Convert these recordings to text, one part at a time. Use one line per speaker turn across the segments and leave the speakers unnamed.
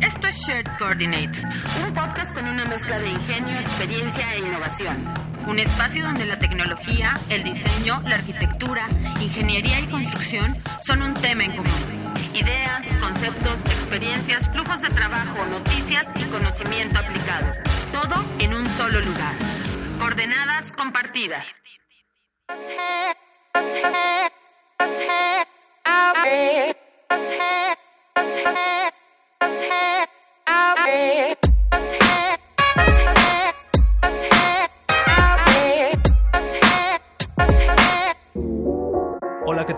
Esto es Shared Coordinates, un podcast con una mezcla de ingenio, experiencia e innovación. Un espacio donde la tecnología, el diseño, la arquitectura, ingeniería y construcción son un tema en común. Ideas, conceptos, experiencias, flujos de trabajo, noticias y conocimiento aplicado. Todo en un solo lugar. Coordenadas compartidas.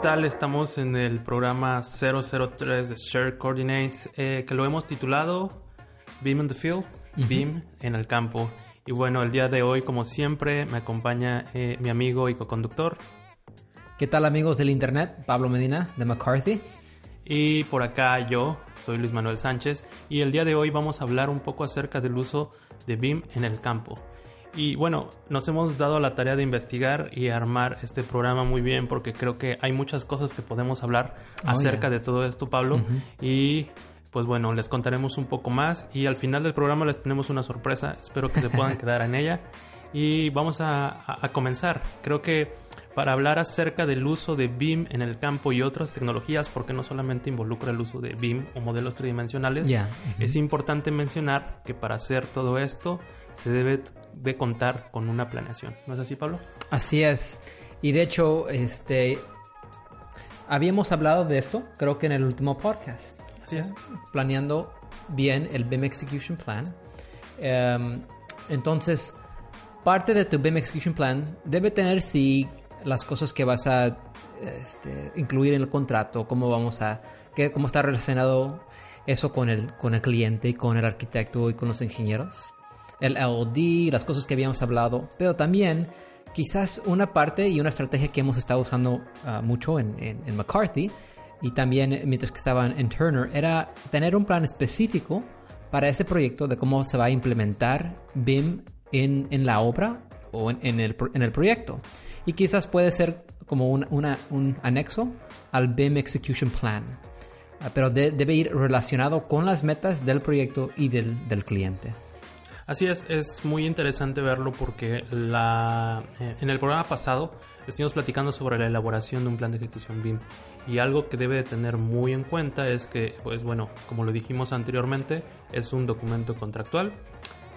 Tal? Estamos en el programa 003 de Share Coordinates, eh, que lo hemos titulado Beam in the Field, Beam en el campo. Y bueno, el día de hoy, como siempre, me acompaña eh, mi amigo y co-conductor.
¿Qué tal amigos del internet? Pablo Medina de McCarthy.
Y por acá yo, soy Luis Manuel Sánchez, y el día de hoy vamos a hablar un poco acerca del uso de BIM en el campo. Y bueno, nos hemos dado la tarea de investigar y armar este programa muy bien porque creo que hay muchas cosas que podemos hablar
Oh,
acerca
yeah.
de todo esto, Pablo. Y pues bueno, les contaremos un poco más y al final del programa les tenemos una sorpresa. Espero que se puedan quedar en ella. Y vamos a, a- a comenzar. Creo que para hablar acerca del uso de BIM en el campo y otras tecnologías, porque no solamente involucra el uso de BIM o modelos tridimensionales,
Ya.
es importante mencionar que para hacer todo esto se debe de contar con una planeación. ¿No es así, Pablo?
Así es. Y de hecho, este habíamos hablado de esto, creo que en el último podcast,
Así es.
planeando bien el BIM Execution Plan. Em, entonces, parte de tu BIM Execution Plan debe tener sí las cosas que vas a este, incluir en el contrato, cómo vamos a, qué, cómo está relacionado eso con el, con el cliente y con el arquitecto y con los ingenieros. El LOD, las cosas que habíamos hablado, pero también quizás una parte y una estrategia que hemos estado usando ah, mucho en, en- McCarthy y también mientras que estaban en Turner era tener un plan específico para ese proyecto de cómo se va a implementar BIM en, en la obra o el, en el proyecto. Y quizás puede ser como un, un anexo al BIM Execution Plan. Ah, Pero de- debe ir relacionado con las metas del proyecto y del, del cliente.
Así es, es muy interesante verlo porque la, eh, en el programa pasado estuvimos platicando sobre la elaboración de un plan de ejecución BIM y algo que debe de tener muy en cuenta es que, pues bueno, como lo dijimos anteriormente, es un documento contractual.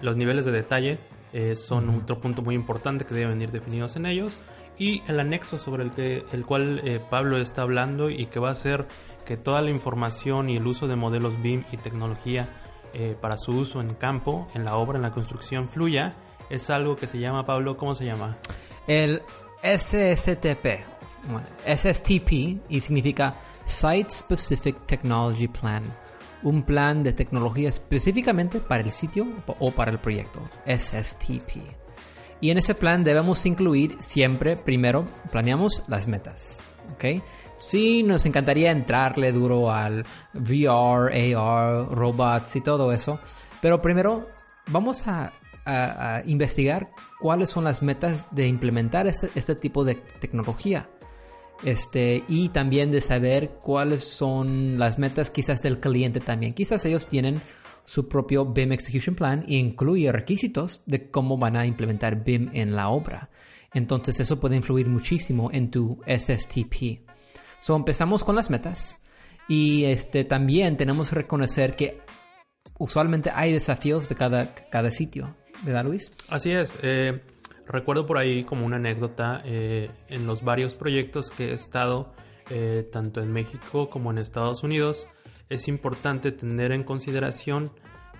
Los niveles de detalle eh, son otro punto muy importante que deben ir definidos en ellos. Y el anexo sobre el, que, el cual eh, Pablo está hablando y que va a hacer que toda la información y el uso de modelos BIM y tecnología eh, para su uso en campo, en la obra, en la construcción fluya, es algo que se llama, Pablo, ¿cómo se llama?
El SSTP, bueno, SSTP, y significa Site Specific Technology Plan, un plan de tecnología específicamente para el sitio o para el proyecto, SSTP. Y en ese plan debemos incluir siempre, primero, planeamos las metas, ¿ok? Sí, nos encantaría entrarle duro al VR, AR, robots y todo eso, pero primero vamos a, investigar cuáles son las metas de implementar este, este tipo de tecnología. Este, y también de saber cuáles son las metas quizás del cliente también. Quizás ellos tienen su propio BIM Execution Plan e incluye requisitos de cómo van a implementar BIM en la obra. Entonces eso puede influir muchísimo en tu SSTP. So empezamos con las metas y este, también tenemos que reconocer que usualmente hay desafíos de cada, cada sitio. ¿Verdad, Luis?
Así es. eh, recuerdo por ahí como una anécdota eh, en los varios proyectos que he estado, eh, tanto en México como en Estados Unidos, es importante tener en consideración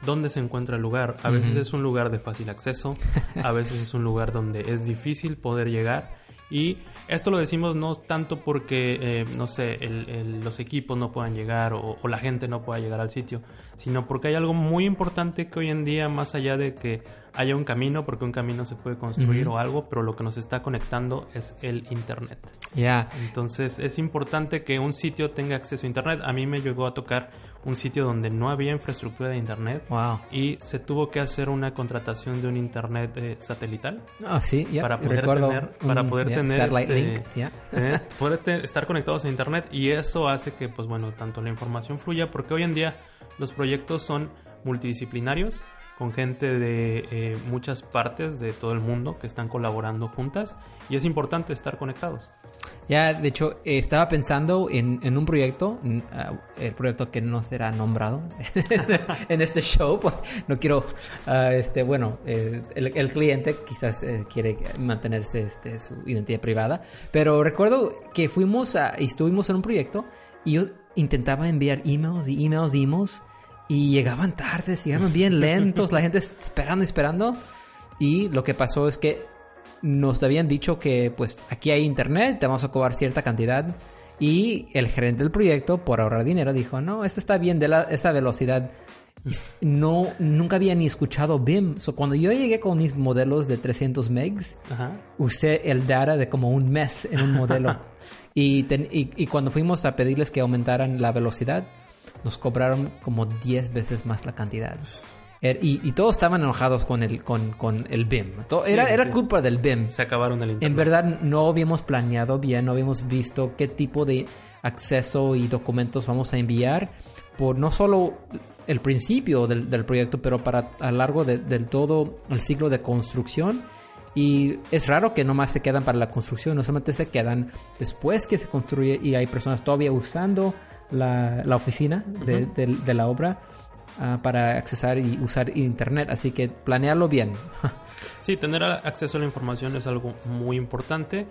dónde se encuentra el lugar. A veces es un lugar de fácil acceso, a veces es un lugar donde es difícil poder llegar. Y esto lo decimos no tanto porque, eh, no sé, los equipos no puedan llegar o la gente no pueda llegar al sitio, sino porque hay algo muy importante que hoy en día, más allá de que haya un camino, porque un camino se puede construir o algo, pero lo que nos está conectando es el Internet.
Ya.
Entonces es importante que un sitio tenga acceso a Internet. A mí me llegó a tocar un sitio donde no había infraestructura de Internet
Wow.
y se tuvo que hacer una contratación de un Internet eh, satelital
Ah, sí, ya.
para poder
Recuerdo
tener, para poder tener este,
link, ya.
tener- poder te- estar conectados a internet y eso hace que pues bueno tanto la información fluya porque hoy en día los proyectos son multidisciplinarios con gente de eh, muchas partes de todo el mundo que están colaborando juntas y es importante estar conectados.
Ya, de hecho, eh, estaba pensando en, en un proyecto, mm, ah, el proyecto que no será nombrado en este show. pues, No quiero, ah, este, bueno, eh, el, el cliente quizás eh, quiere mantenerse este, su identidad privada, pero recuerdo que fuimos y estuvimos en un proyecto y yo intentaba enviar emails y emails y emails y llegaban tardes, llegaban bien lentos, la gente esperando y esperando. Y lo que pasó es que nos habían dicho que pues aquí hay internet, te vamos a cobrar cierta cantidad. Y el gerente del proyecto, por ahorrar dinero, dijo, no, esto está bien de la, esta velocidad. No, nunca había ni escuchado BIM. So, cuando yo llegué con mis modelos de 300 megs,
Ajá.
usé el data de como un mes en un modelo. y, ten- y, y cuando fuimos a pedirles que aumentaran la velocidad, nos cobraron como 10 veces más la cantidad. Er- y, y todos estaban enojados con el, con, con el BIM. To- era,
Sí,
era
sí.
culpa del BIM.
Se acabaron el internet.
En verdad no habíamos planeado bien, no habíamos visto qué tipo de acceso y documentos vamos a enviar por no solo el principio del, del proyecto, pero para a lo largo de- del todo el ciclo de construcción. Y es raro que nomás se quedan para la construcción, no solamente se quedan después que se construye y hay personas todavía usando la, la oficina de,
Ujú.
de- de la obra ah, para accesar y usar internet. Así que planearlo bien.
Sí, tener acceso a la información es algo muy importante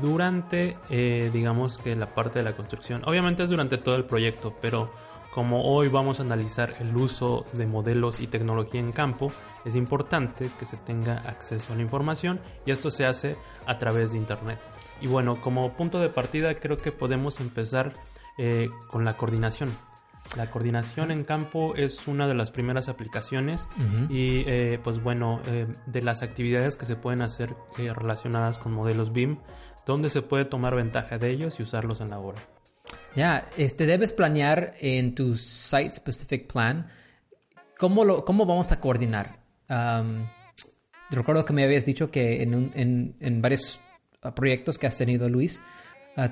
durante, eh, digamos que la parte de la construcción. Obviamente es durante todo el proyecto, pero como hoy vamos a analizar el uso de modelos y tecnología en campo, es importante que se tenga acceso a la información y esto se hace a través de Internet. Y bueno, como punto de partida creo que podemos empezar eh, con la coordinación. La coordinación en campo es una de las primeras aplicaciones y eh, pues bueno, eh, de las actividades que se pueden hacer eh, relacionadas con modelos BIM, donde se puede tomar ventaja de ellos y usarlos en la obra.
Ya, este debes planear en tu site specific plan cómo lo cómo vamos a coordinar. Recuerdo que me habías dicho que en, un- en, en varios proyectos que has tenido, Luis,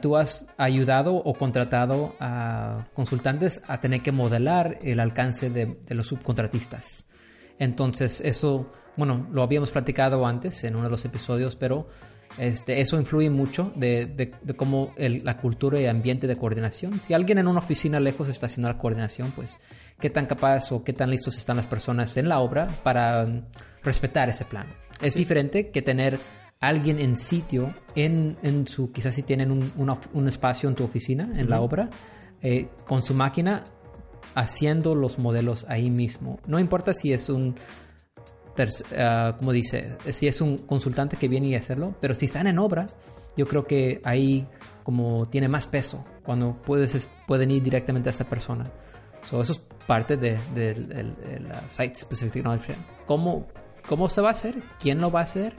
tú has ayudado o contratado a consultantes a tener que modelar el alcance de, de los subcontratistas. Entonces, eso, bueno, lo habíamos platicado antes en uno de los episodios, pero este, eso influye mucho de, de- de cómo el- la cultura y ambiente de coordinación. Si alguien en una oficina lejos está haciendo la coordinación, pues qué tan capaz o qué tan listos están las personas en la obra para respetar ese plan. Es diferente que tener alguien en sitio, en, en su, quizás si tienen un, una- un espacio en tu oficina, en la obra, eh, con su máquina haciendo los modelos ahí mismo. No importa si es un, ters- ah, como dice, si es un consultante que viene y hacerlo, pero si están en obra, yo creo que ahí como tiene más peso cuando puedes, es- pueden ir directamente a esa persona. So, eso es parte de, del- del- del, ah, Site Specific Technology Plan. ¿Cómo, ¿Cómo se va a hacer? ¿Quién lo va a hacer?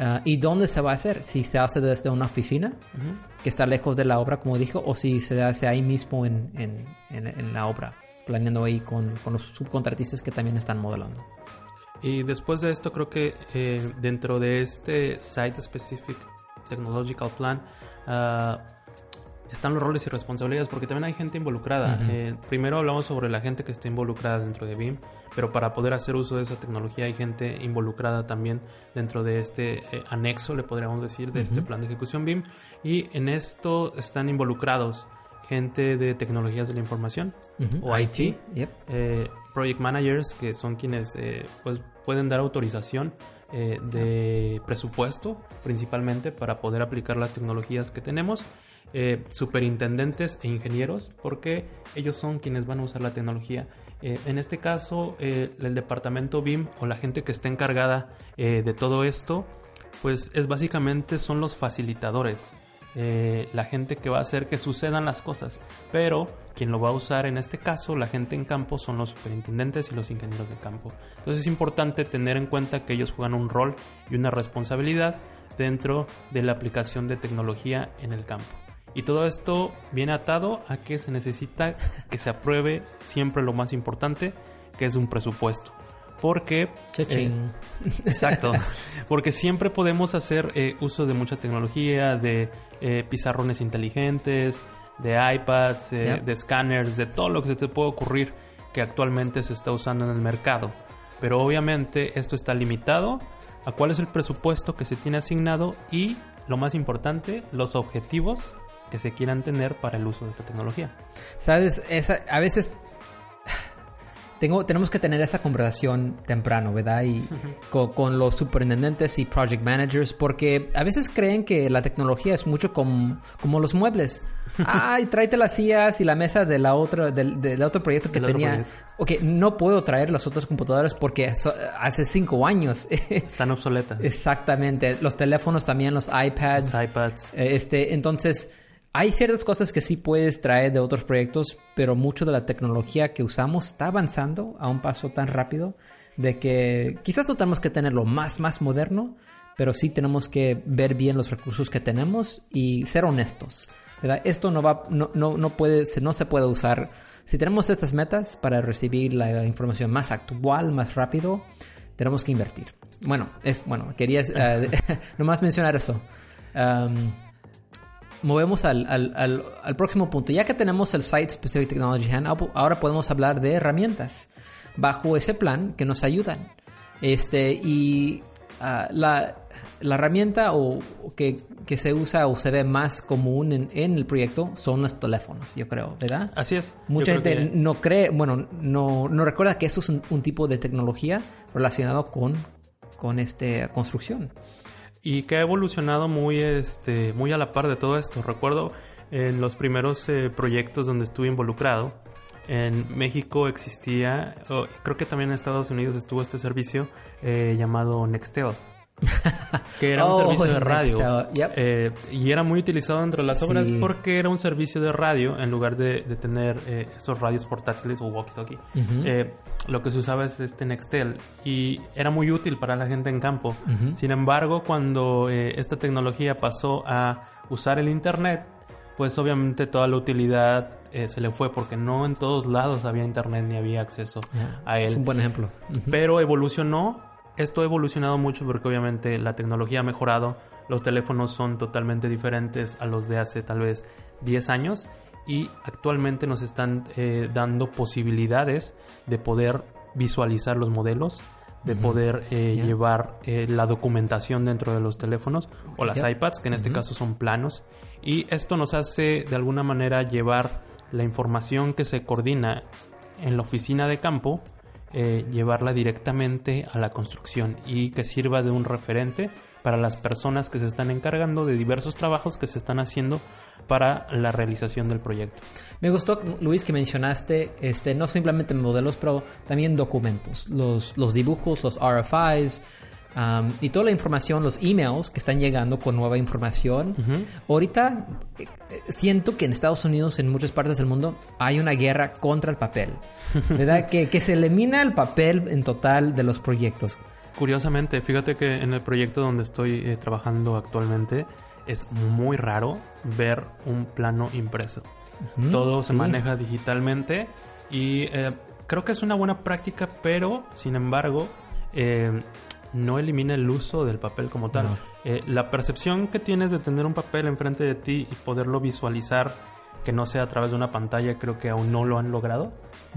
Ah, ¿Y dónde se va a hacer? Si se hace desde una oficina que está lejos de la obra, como dijo, o si se hace ahí mismo en, en- en- en la obra, planeando ahí con, con los subcontratistas que también están modelando.
Y después de esto creo que eh, dentro de este Site Specific Technological Plan ah, están los roles y responsabilidades porque también hay gente involucrada. Eh, primero hablamos sobre la gente que está involucrada dentro de BIM, pero para poder hacer uso de esa tecnología hay gente involucrada también dentro de este eh, anexo, le podríamos decir, de este plan de ejecución BIM. Y en esto están involucrados gente de tecnologías de la información o IT,
Yep.
eh, project managers que son quienes eh, pues pueden dar autorización eh, de presupuesto principalmente para poder aplicar las tecnologías que tenemos eh, superintendentes e ingenieros porque ellos son quienes van a usar la tecnología Eh, en este caso eh, el departamento BIM o la gente que está encargada de todo esto pues es básicamente son los facilitadores la gente que va a hacer que sucedan las cosas. Pero quien lo va a usar en este caso, la gente en campo, son los superintendentes y los ingenieros de campo. Entonces es importante tener en cuenta que ellos juegan un rol y una responsabilidad dentro de la aplicación de tecnología en el campo. Y todo esto viene atado a que se necesita que se apruebe siempre lo más importante, que es un presupuesto. Porque...
Eh,
exacto. Porque siempre podemos hacer eh, uso de mucha tecnología, de eh, pizarrones inteligentes, de iPads, de scanners, de todo lo que se te puede ocurrir que actualmente se está usando en el mercado. Pero obviamente esto está limitado a cuál es el presupuesto que se tiene asignado y, lo más importante, los objetivos que se quieran tener para el uso de esta tecnología.
Sabes, esa, a veces tengo, tenemos que tener esa conversación temprano, ¿verdad? Y con, los superintendentes y project managers, porque a veces creen que la tecnología es mucho como, como los muebles. Ay, tráete las sillas y la mesa de la otra, del, otro proyecto que tenía. Ok, no puedo traer las otras computadoras porque hace cinco años.
Están obsoletas.
Exactamente. Los teléfonos también, los iPads.
Los iPads.
Este, entonces hay ciertas cosas que sí puedes traer de otros proyectos, pero mucho de la tecnología que usamos está avanzando a un paso tan rápido de que quizás no tenemos que tenerlo más, más moderno, pero sí tenemos que ver bien los recursos que tenemos y ser honestos. Esto no va, no, no, no, puede, no se puede usar. Si tenemos estas metas para recibir la información más actual, más rápido, tenemos que invertir. Bueno, es bueno, quería uh, nomás mencionar eso. Um, movemos al, al, al, próximo punto. Ya que tenemos el Site Specific Technology Hand, ahora podemos hablar de herramientas bajo ese plan que nos ayudan. Este, y ah, la, la, herramienta o, que, que, se usa o se ve más común en, en, el proyecto son los teléfonos, yo creo, ¿verdad?
Así es.
Mucha gente no cree, bueno, no, no recuerda que eso es un, un tipo de tecnología relacionado con, con este, construcción
y que ha evolucionado muy, este, muy a la par de todo esto. Recuerdo en los primeros eh, proyectos donde estuve involucrado, en México existía, creo que también en Estados Unidos estuvo este servicio eh, llamado Nextel. Que era un oh, servicio de radio eh, y era muy utilizado entre las obras porque era un servicio de radio en lugar de, tener eh, esos radios portátiles o walkie-talkie. Eh, lo que se usaba es este Nextel y era muy útil para la gente en campo. Sin embargo, cuando esta tecnología pasó a usar el Internet, pues obviamente toda la utilidad se le fue porque no en todos lados había internet ni había acceso a él. Es
un buen ejemplo.
Pero evolucionó esto ha evolucionado mucho porque obviamente la tecnología ha mejorado, los teléfonos son totalmente diferentes a los de hace tal vez 10 años y actualmente nos están eh, dando posibilidades de poder visualizar los modelos, de poder eh, llevar eh, la documentación dentro de los teléfonos o las iPads, que en este caso son planos. Y esto nos hace de alguna manera llevar la información que se coordina en la oficina de campo eh, llevarla directamente a la construcción y que sirva de un referente para las personas que se están encargando de diversos trabajos que se están haciendo para la realización del proyecto.
Me gustó, Luis, que mencionaste este, no simplemente modelos, pero también documentos, los, los dibujos, los RFIs, y toda la información, los emails que están llegando con nueva información. Ahorita eh, siento que en Estados Unidos, en muchas partes del mundo, hay una guerra contra el papel. ¿Verdad? que, que se elimina el papel en total de los proyectos.
Curiosamente, fíjate que en el proyecto donde estoy eh, trabajando actualmente es muy raro ver un plano impreso. Todo se maneja digitalmente y eh, creo que es una buena práctica, pero sin embargo no elimina el uso del papel como tal. Eh, la percepción que tienes de tener un papel enfrente de ti y poderlo visualizar, que no sea a través de una pantalla, creo que aún no lo han logrado.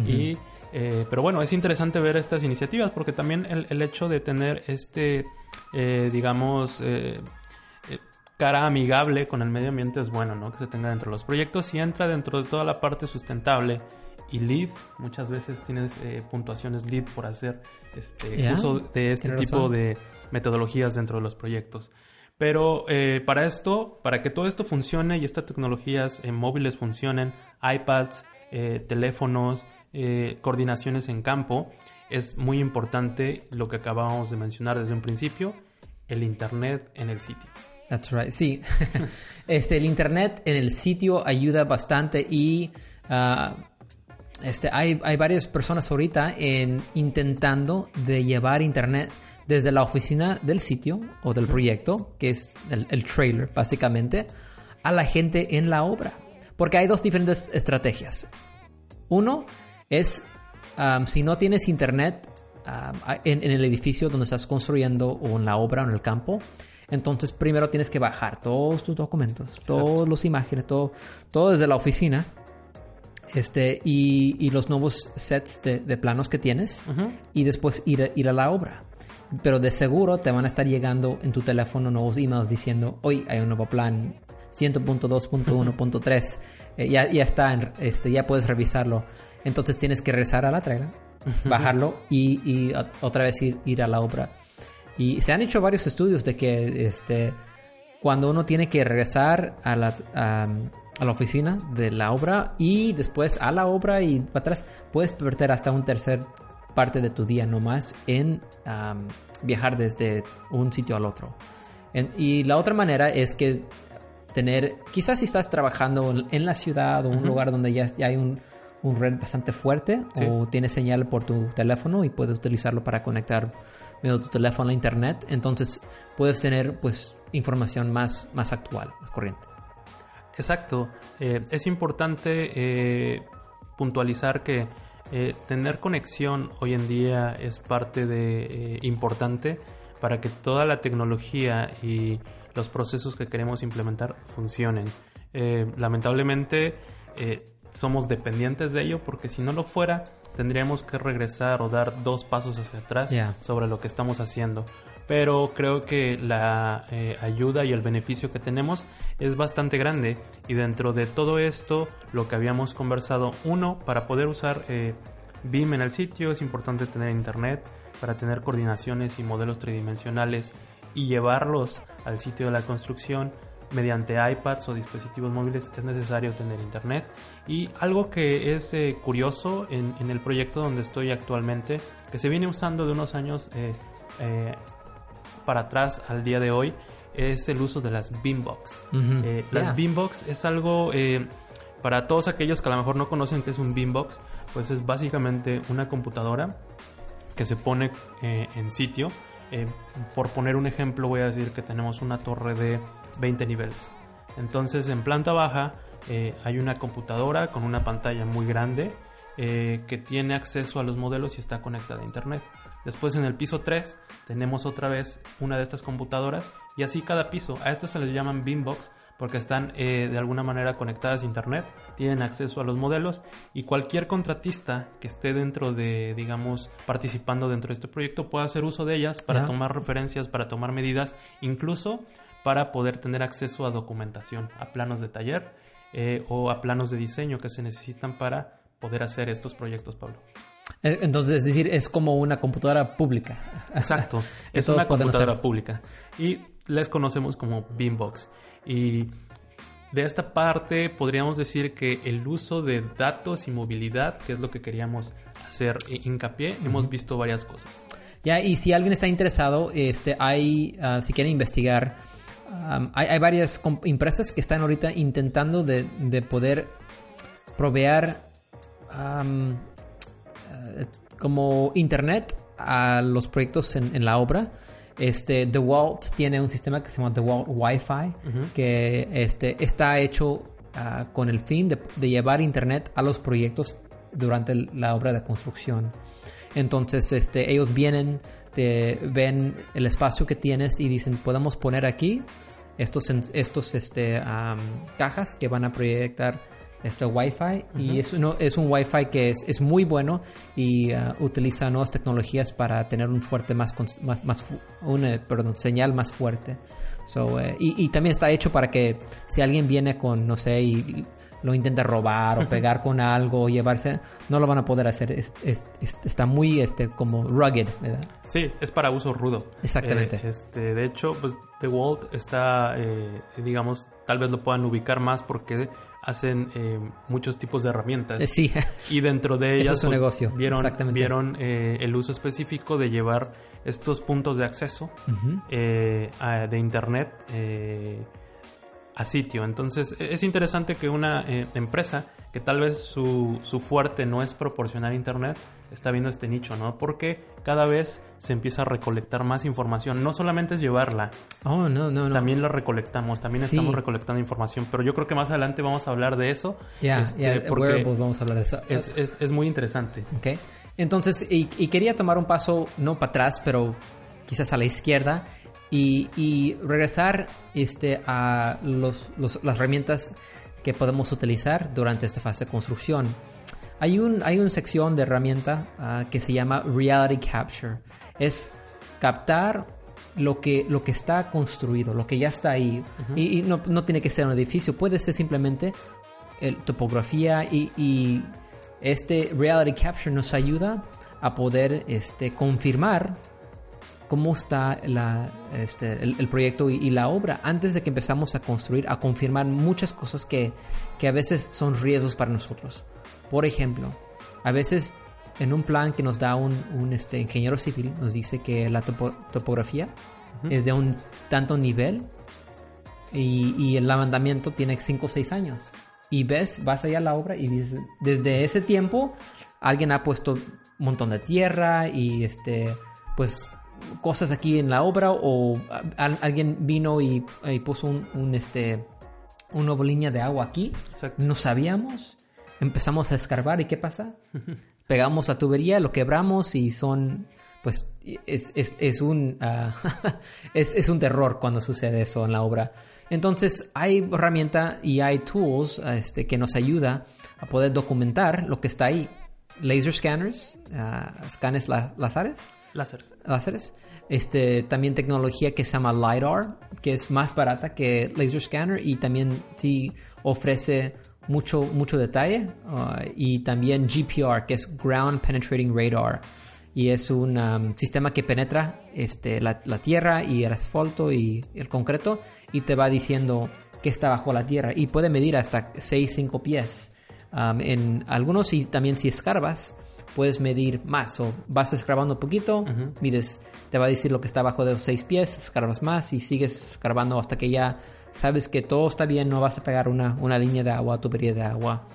y, eh, pero bueno, es interesante ver estas iniciativas porque también el, hecho de tener este, eh, digamos, cara amigable con el medio ambiente es bueno, ¿no? Que se tenga dentro de los proyectos y entra dentro de toda la parte sustentable y LEED. Muchas veces tienes eh, puntuaciones LEED por hacer este, uso de este tipo de metodologías dentro de los proyectos. Pero eh, para esto, para que todo esto funcione y estas tecnologías en móviles funcionen, iPads, eh, teléfonos, coordinaciones en campo, es muy importante lo que acabamos de mencionar desde un principio, el Internet en el sitio.
That's right. Sí. este, el internet en el sitio ayuda bastante y ah, este, hay, hay varias personas ahorita en, intentando de llevar internet desde la oficina del sitio o del proyecto, que es el, el trailer básicamente, a la gente en la obra. Porque hay dos diferentes estrategias. Uno es um, si no tienes internet um, en, en el edificio donde estás construyendo o en la obra o en el campo, entonces primero tienes que bajar todos tus documentos, todas las imágenes, todo, todo desde la oficina. Este, y, y los nuevos sets de, de planos que tienes y después ir a, ir a la obra. Pero de seguro te van a estar llegando en tu teléfono nuevos emails diciendo, hoy hay un nuevo plan 100.2.1.3. Eh, ya, ya está, en- este, ya puedes revisarlo. Entonces tienes que regresar a la trailer, bajarlo y, y otra vez ir, ir a la obra. Y se han hecho varios estudios de que este, cuando uno tiene que regresar a la, a, a la oficina de la obra y después a la obra y para atrás, puedes perder hasta un tercer parte de tu día nomás en viajar desde un sitio al otro. En- y la otra manera es que tener, quizás si estás trabajando en- la ciudad o un lugar donde ya, ya hay un, un red bastante fuerte
Sí.
o tienes señal por tu teléfono y puedes utilizarlo para conectar medio tu teléfono a internet, entonces puedes tener pues información más, más actual, más corriente.
Exacto. Eh, es importante eh, puntualizar que eh, tener conexión hoy en día es parte de eh, importante para que toda la tecnología y los procesos que queremos implementar funcionen. Eh, lamentablemente eh, somos dependientes de ello porque si no lo fuera tendríamos que regresar o dar dos pasos hacia atrás sobre lo que estamos haciendo. Pero creo que la eh, ayuda y el beneficio que tenemos es bastante grande. Y dentro de todo esto, lo que habíamos conversado, uno, para poder usar eh, BIM en el sitio es importante tener internet para tener coordinaciones y modelos tridimensionales y llevarlos al sitio de la construcción mediante iPads o dispositivos móviles es necesario tener internet. Y algo que es eh, curioso en, en el proyecto donde estoy actualmente, que se viene usando de unos años eh, eh, para atrás al día de hoy, es el uso de las Beambox. Eh,
Yeah.
Las Beambox es algo eh, para todos aquellos que a lo mejor no conocen qué es un Beambox, pues es básicamente una computadora que se pone eh, en sitio. Eh, por poner un ejemplo, voy a decir que tenemos una torre de 20 niveles. Entonces, en planta baja hay una computadora con una pantalla muy grande que tiene acceso a los modelos y está conectada a internet. Después en el piso 3 tenemos otra vez una de estas computadoras y así cada piso. A estas se les llaman Beambox porque están eh, de alguna manera conectadas a internet, tienen acceso a los modelos y cualquier contratista que esté dentro de, digamos, participando dentro de este proyecto puede hacer uso de ellas para tomar referencias, para tomar medidas, incluso para poder tener acceso a documentación, a planos de taller eh, o a planos de diseño que se necesitan para poder hacer estos proyectos, Pablo.
Eh, Entonces, es decir, es como una computadora pública.
Exacto, es una computadora
hacer.
pública y les conocemos como Beambox. Y de esta parte podríamos decir que el uso de datos y movilidad, que es lo que queríamos hacer hi- hincapié, hemos visto varias cosas.
Ya, y si alguien está interesado, este, hay, ah, si quieren investigar, hay, hay varias empresas que están ahorita intentando de, de poder proveer eh, como internet a los proyectos en, en la obra. Este, The Walt tiene un sistema que se llama The Walt Wi-Fi, que este, está hecho ah, con el fin de, de llevar internet a los proyectos durante la obra de construcción. Entonces, este, ellos vienen, te ven el espacio que tienes y dicen, podemos poner aquí estos, estos este, cajas que van a proyectar este Wi-Fi y es, uno, es un Wi-Fi que es, es muy bueno y ah, utiliza nuevas tecnologías para tener un fuerte más, más, más una, perdón, señal más fuerte. So, eh, y, y también está hecho para que si alguien viene con, no sé, y lo intenta robar o pegar con algo o llevarse, no lo van a poder hacer. Es- es- es- está muy este, como rugged, ¿verdad?
Sí, es para uso rudo.
Exactamente.
Eh, este, de hecho, pues The Walt está, eh, digamos, tal vez lo puedan ubicar más porque hacen eh, muchos tipos de herramientas.
Eh, Sí,
Y dentro de
Eso
ellas
es su
pues,
negocio,
vieron,
exactamente.
vieron eh, el uso específico de llevar estos puntos de acceso eh, a- de internet eh, a sitio. Entonces e- es interesante que una eh, empresa que tal vez su, su fuerte no es proporcionar internet está viendo este nicho, ¿no? Porque cada vez se empieza a recolectar más información. No solamente es llevarla,
Oh, no, no, no.
también la recolectamos, también
Sí.
estamos recolectando información. Pero yo creo que más adelante vamos a hablar de eso.
Ya,
este, porque
wearables, vamos a hablar de eso.
es, es- es muy interesante.
Ok. Entonces, y, y quería tomar un paso, no para atrás, pero quizás a la izquierda, y, y regresar este, a los, los- las herramientas que podemos utilizar durante esta fase de construcción. Hay un, hay una sección de herramienta ah, que se llama Reality Capture. Es captar lo que, lo que está construido, lo que ya está ahí. Y, y no, no tiene que ser un edificio, puede ser simplemente el- topografía y, y este Reality Capture nos ayuda a poder este, confirmar cómo está la, este, el, el proyecto y, y la obra antes de que empezamos a construir, a confirmar muchas cosas que, que a veces son riesgos para nosotros. Por ejemplo, a veces en un plan que nos da un, un, este, ingeniero civil, nos dice que la topo- topografía es de un tanto nivel y, y el levantamiento tiene 5 o 6 años. Y ves, vas allá a la obra y dices, desde ese tiempo alguien ha puesto un montón de tierra y este, pues cosas aquí en la obra o a- alguien vino y, y puso un, un, este, una nueva línea de agua aquí.
Exacto.
No sabíamos. Empezamos a escarbar y ¿qué pasa? Pegamos la tubería, lo quebramos y son, pues, es, es, es un, ah, es, es un terror cuando sucede eso en la obra. Entonces hay herramienta y hay tools este, que nos ayuda a poder documentar lo que está ahí. Laser scanners, ah, escanes la- láseres
Láseres.
láseres. Este, también tecnología que se llama LiDAR, que es más barata que Laser Scanner y también sí ofrece mucho, mucho detalle. uh, y también GPR, que es Ground Penetrating Radar. Y es un um, sistema que penetra este, la, la tierra y el asfalto y el concreto y te va diciendo qué está bajo la tierra. Y puede medir hasta 6-5 pies. Um, en algunos y también si escarbas puedes medir más o vas escarbando un poquito, mides, te va a decir lo que está abajo de los seis pies, escarbas más y sigues escarbando hasta que ya sabes que todo está bien, no vas a pegar una, una línea de agua, tubería de agua.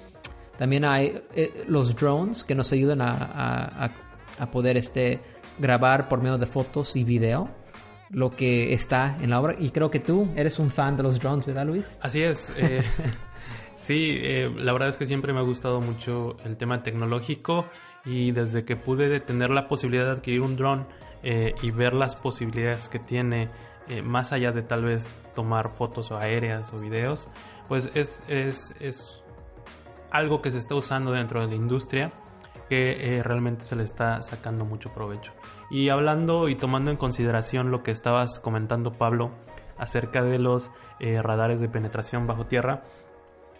También hay eh, los drones que nos ayudan a, a- a- a poder este, grabar por medio de fotos y video lo que está en la obra. Y creo que tú eres un fan de los drones, ¿verdad, Luis?
Así es. eh, sí, eh, la verdad es que siempre me ha gustado mucho el tema tecnológico y desde que pude tener la posibilidad de adquirir un dron eh, y ver las posibilidades que tiene eh, más allá de tal vez tomar fotos o aéreas o videos, pues es, es, es algo que se está usando dentro de la industria que eh, realmente se le está sacando mucho provecho. Y hablando y tomando en consideración lo que estabas comentando, Pablo, acerca de los radares de penetración bajo tierra,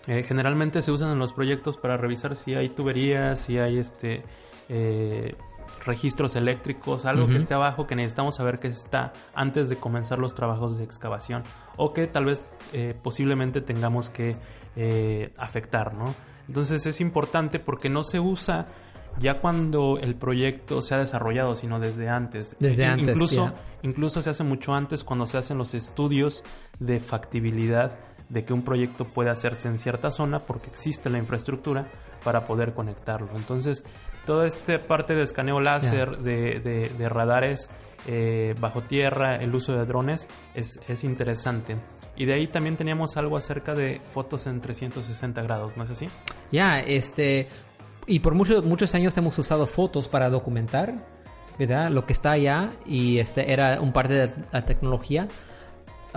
eh, generalmente se usan en los proyectos para revisar si hay tuberías, si hay este eh, registros eléctricos, algo que esté abajo que necesitamos saber que está antes de comenzar los trabajos de excavación o que tal vez eh, posiblemente tengamos que eh, afectar, ¿no? Entonces es importante porque no se usa ya cuando el proyecto se ha desarrollado, sino desde antes.
Desde
In-
antes,
Incluso, incluso se hace mucho antes cuando se hacen los estudios de factibilidad de que un proyecto puede hacerse en cierta zona porque existe la infraestructura para poder conectarlo. Entonces, toda esta parte de escaneo láser, de, de- de radares eh, bajo tierra, el uso de drones, es, es interesante. Y de ahí también teníamos algo acerca de fotos en 360 grados, ¿no es así?
Ya, este. Y por muchos muchos años hemos usado fotos para documentar, ¿verdad? Lo que está allá y este era un parte de la tecnología.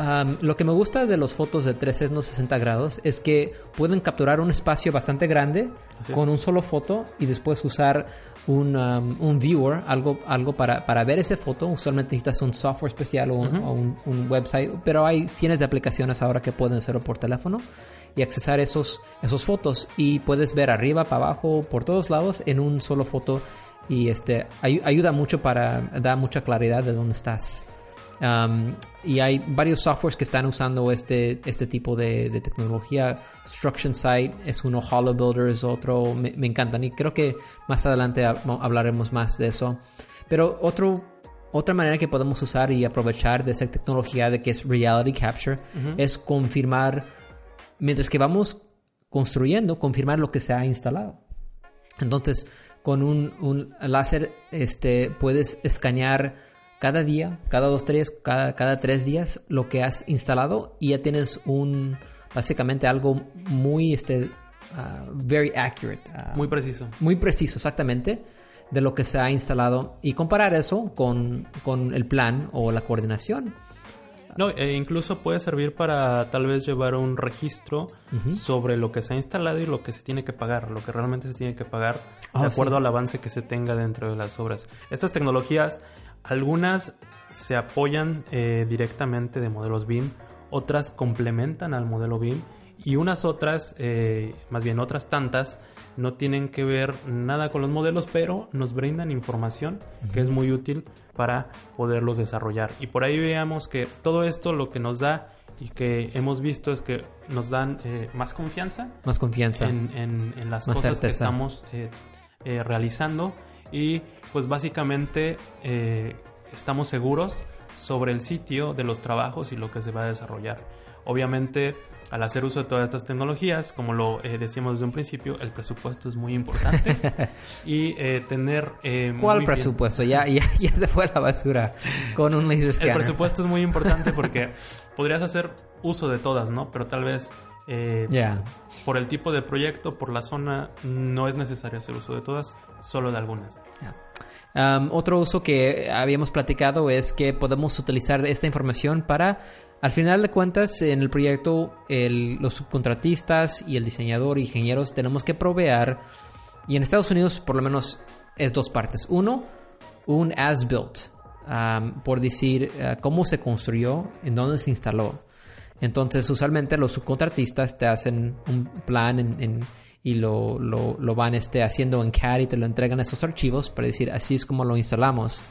Am, lo que me gusta de las fotos de 360 grados es que pueden capturar un espacio bastante grande
Así
con
es.
un solo foto y después usar un, am, un viewer, algo, algo para, para ver esa foto. Usualmente necesitas un software especial o un, o un- un website, pero hay cientos de aplicaciones ahora que pueden hacerlo por teléfono y accesar esos, esos fotos y puedes ver arriba, para abajo, por todos lados en un solo foto y este ay- ayuda mucho para dar mucha claridad de dónde estás. Um, y hay varios softwares que están usando este, este tipo de, de tecnología. Struction Site es uno, Hollow Builder es otro. Me, me encantan y creo que más adelante ha- hablaremos más de eso. Pero otro, otra manera que podemos usar y aprovechar de esa tecnología de que es Reality Capture es confirmar, mientras que vamos construyendo, confirmar lo que se ha instalado. Entonces, con un, un láser este, puedes escanear cada día, cada dos, tres, cada, cada tres días lo que has instalado y ya tienes un, básicamente algo muy, este, ah, very accurate. ah,
Muy preciso.
muy preciso exactamente de lo que se ha instalado y comparar eso con, con el plan o la coordinación.
No, e incluso puede servir para tal vez llevar un registro sobre lo que se ha instalado y lo que se tiene que pagar, lo que realmente se tiene que pagar
Ah,
de acuerdo
sí.
al avance que se tenga dentro de las obras. Estas tecnologías, algunas se apoyan eh, directamente de modelos BIM, otras complementan al modelo BIM y unas otras, eh, más bien otras tantas, no tienen que ver nada con los modelos, pero nos brindan información que es muy útil para poderlos desarrollar. Y por ahí veamos que todo esto lo que nos da y que hemos visto es que nos dan eh, más confianza
Más confianza.
en, en- en las
Más
cosas que estamos eh, eh, realizando y pues básicamente eh, estamos seguros sobre el sitio de los trabajos y lo que se va a desarrollar. Obviamente, al hacer uso de todas estas tecnologías, como lo eh, decíamos desde un principio, el presupuesto es muy importante y eh, tener... eh,
¿Cuál presupuesto? Ya, ya, ya se fue a la basura con un laser
El
scanner.
presupuesto es muy importante porque podrías hacer uso de todas, ¿no? Pero tal vez
Ya.
por el tipo de proyecto, por la zona, no es necesario hacer uso de todas, solo de algunas.
Otro uso que habíamos platicado es que podemos utilizar esta información para, al final de cuentas, en el proyecto, los subcontratistas y el diseñador, ingenieros, tenemos que proveer, y en Estados Unidos por lo menos es dos partes. Uno, un as-built, por decir uh, cómo se construyó, en dónde se instaló. Entonces, usualmente los subcontratistas te hacen un plan en- y lo, lo- lo van este, haciendo en CAD y te lo entregan esos archivos para decir así es como lo instalamos.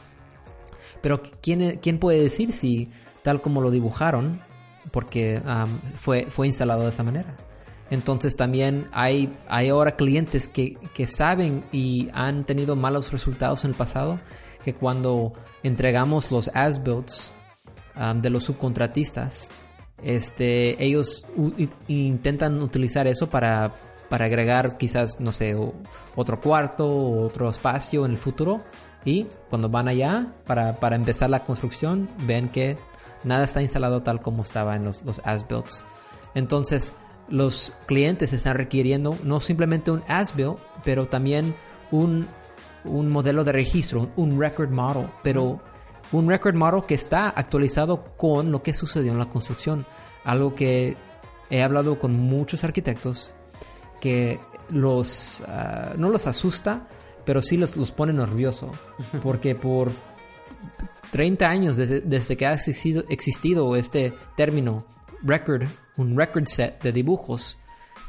Pero ¿quién, quién puede decir si tal como lo dibujaron, porque am, fue, fue instalado de esa manera? Entonces también hay, hay ahora clientes que, que saben y han tenido malos resultados en el pasado, que cuando entregamos los as-builts um, de los subcontratistas, este, ellos intentan utilizar eso para, para agregar quizás, no sé, otro cuarto otro espacio en el futuro. Y cuando van allá para, para empezar la construcción, ven que nada está instalado tal como estaba en los, los as-builts. Entonces, los clientes están requiriendo no simplemente un as-built, pero también un, un modelo de registro, un record model, pero un record model que está actualizado con lo que sucedió en la construcción. Algo que he hablado con muchos arquitectos que los ah, no los asusta, pero sí los, los pone nervioso. Porque por 30 años desde, desde que ha existido, existido este término record, un record set de dibujos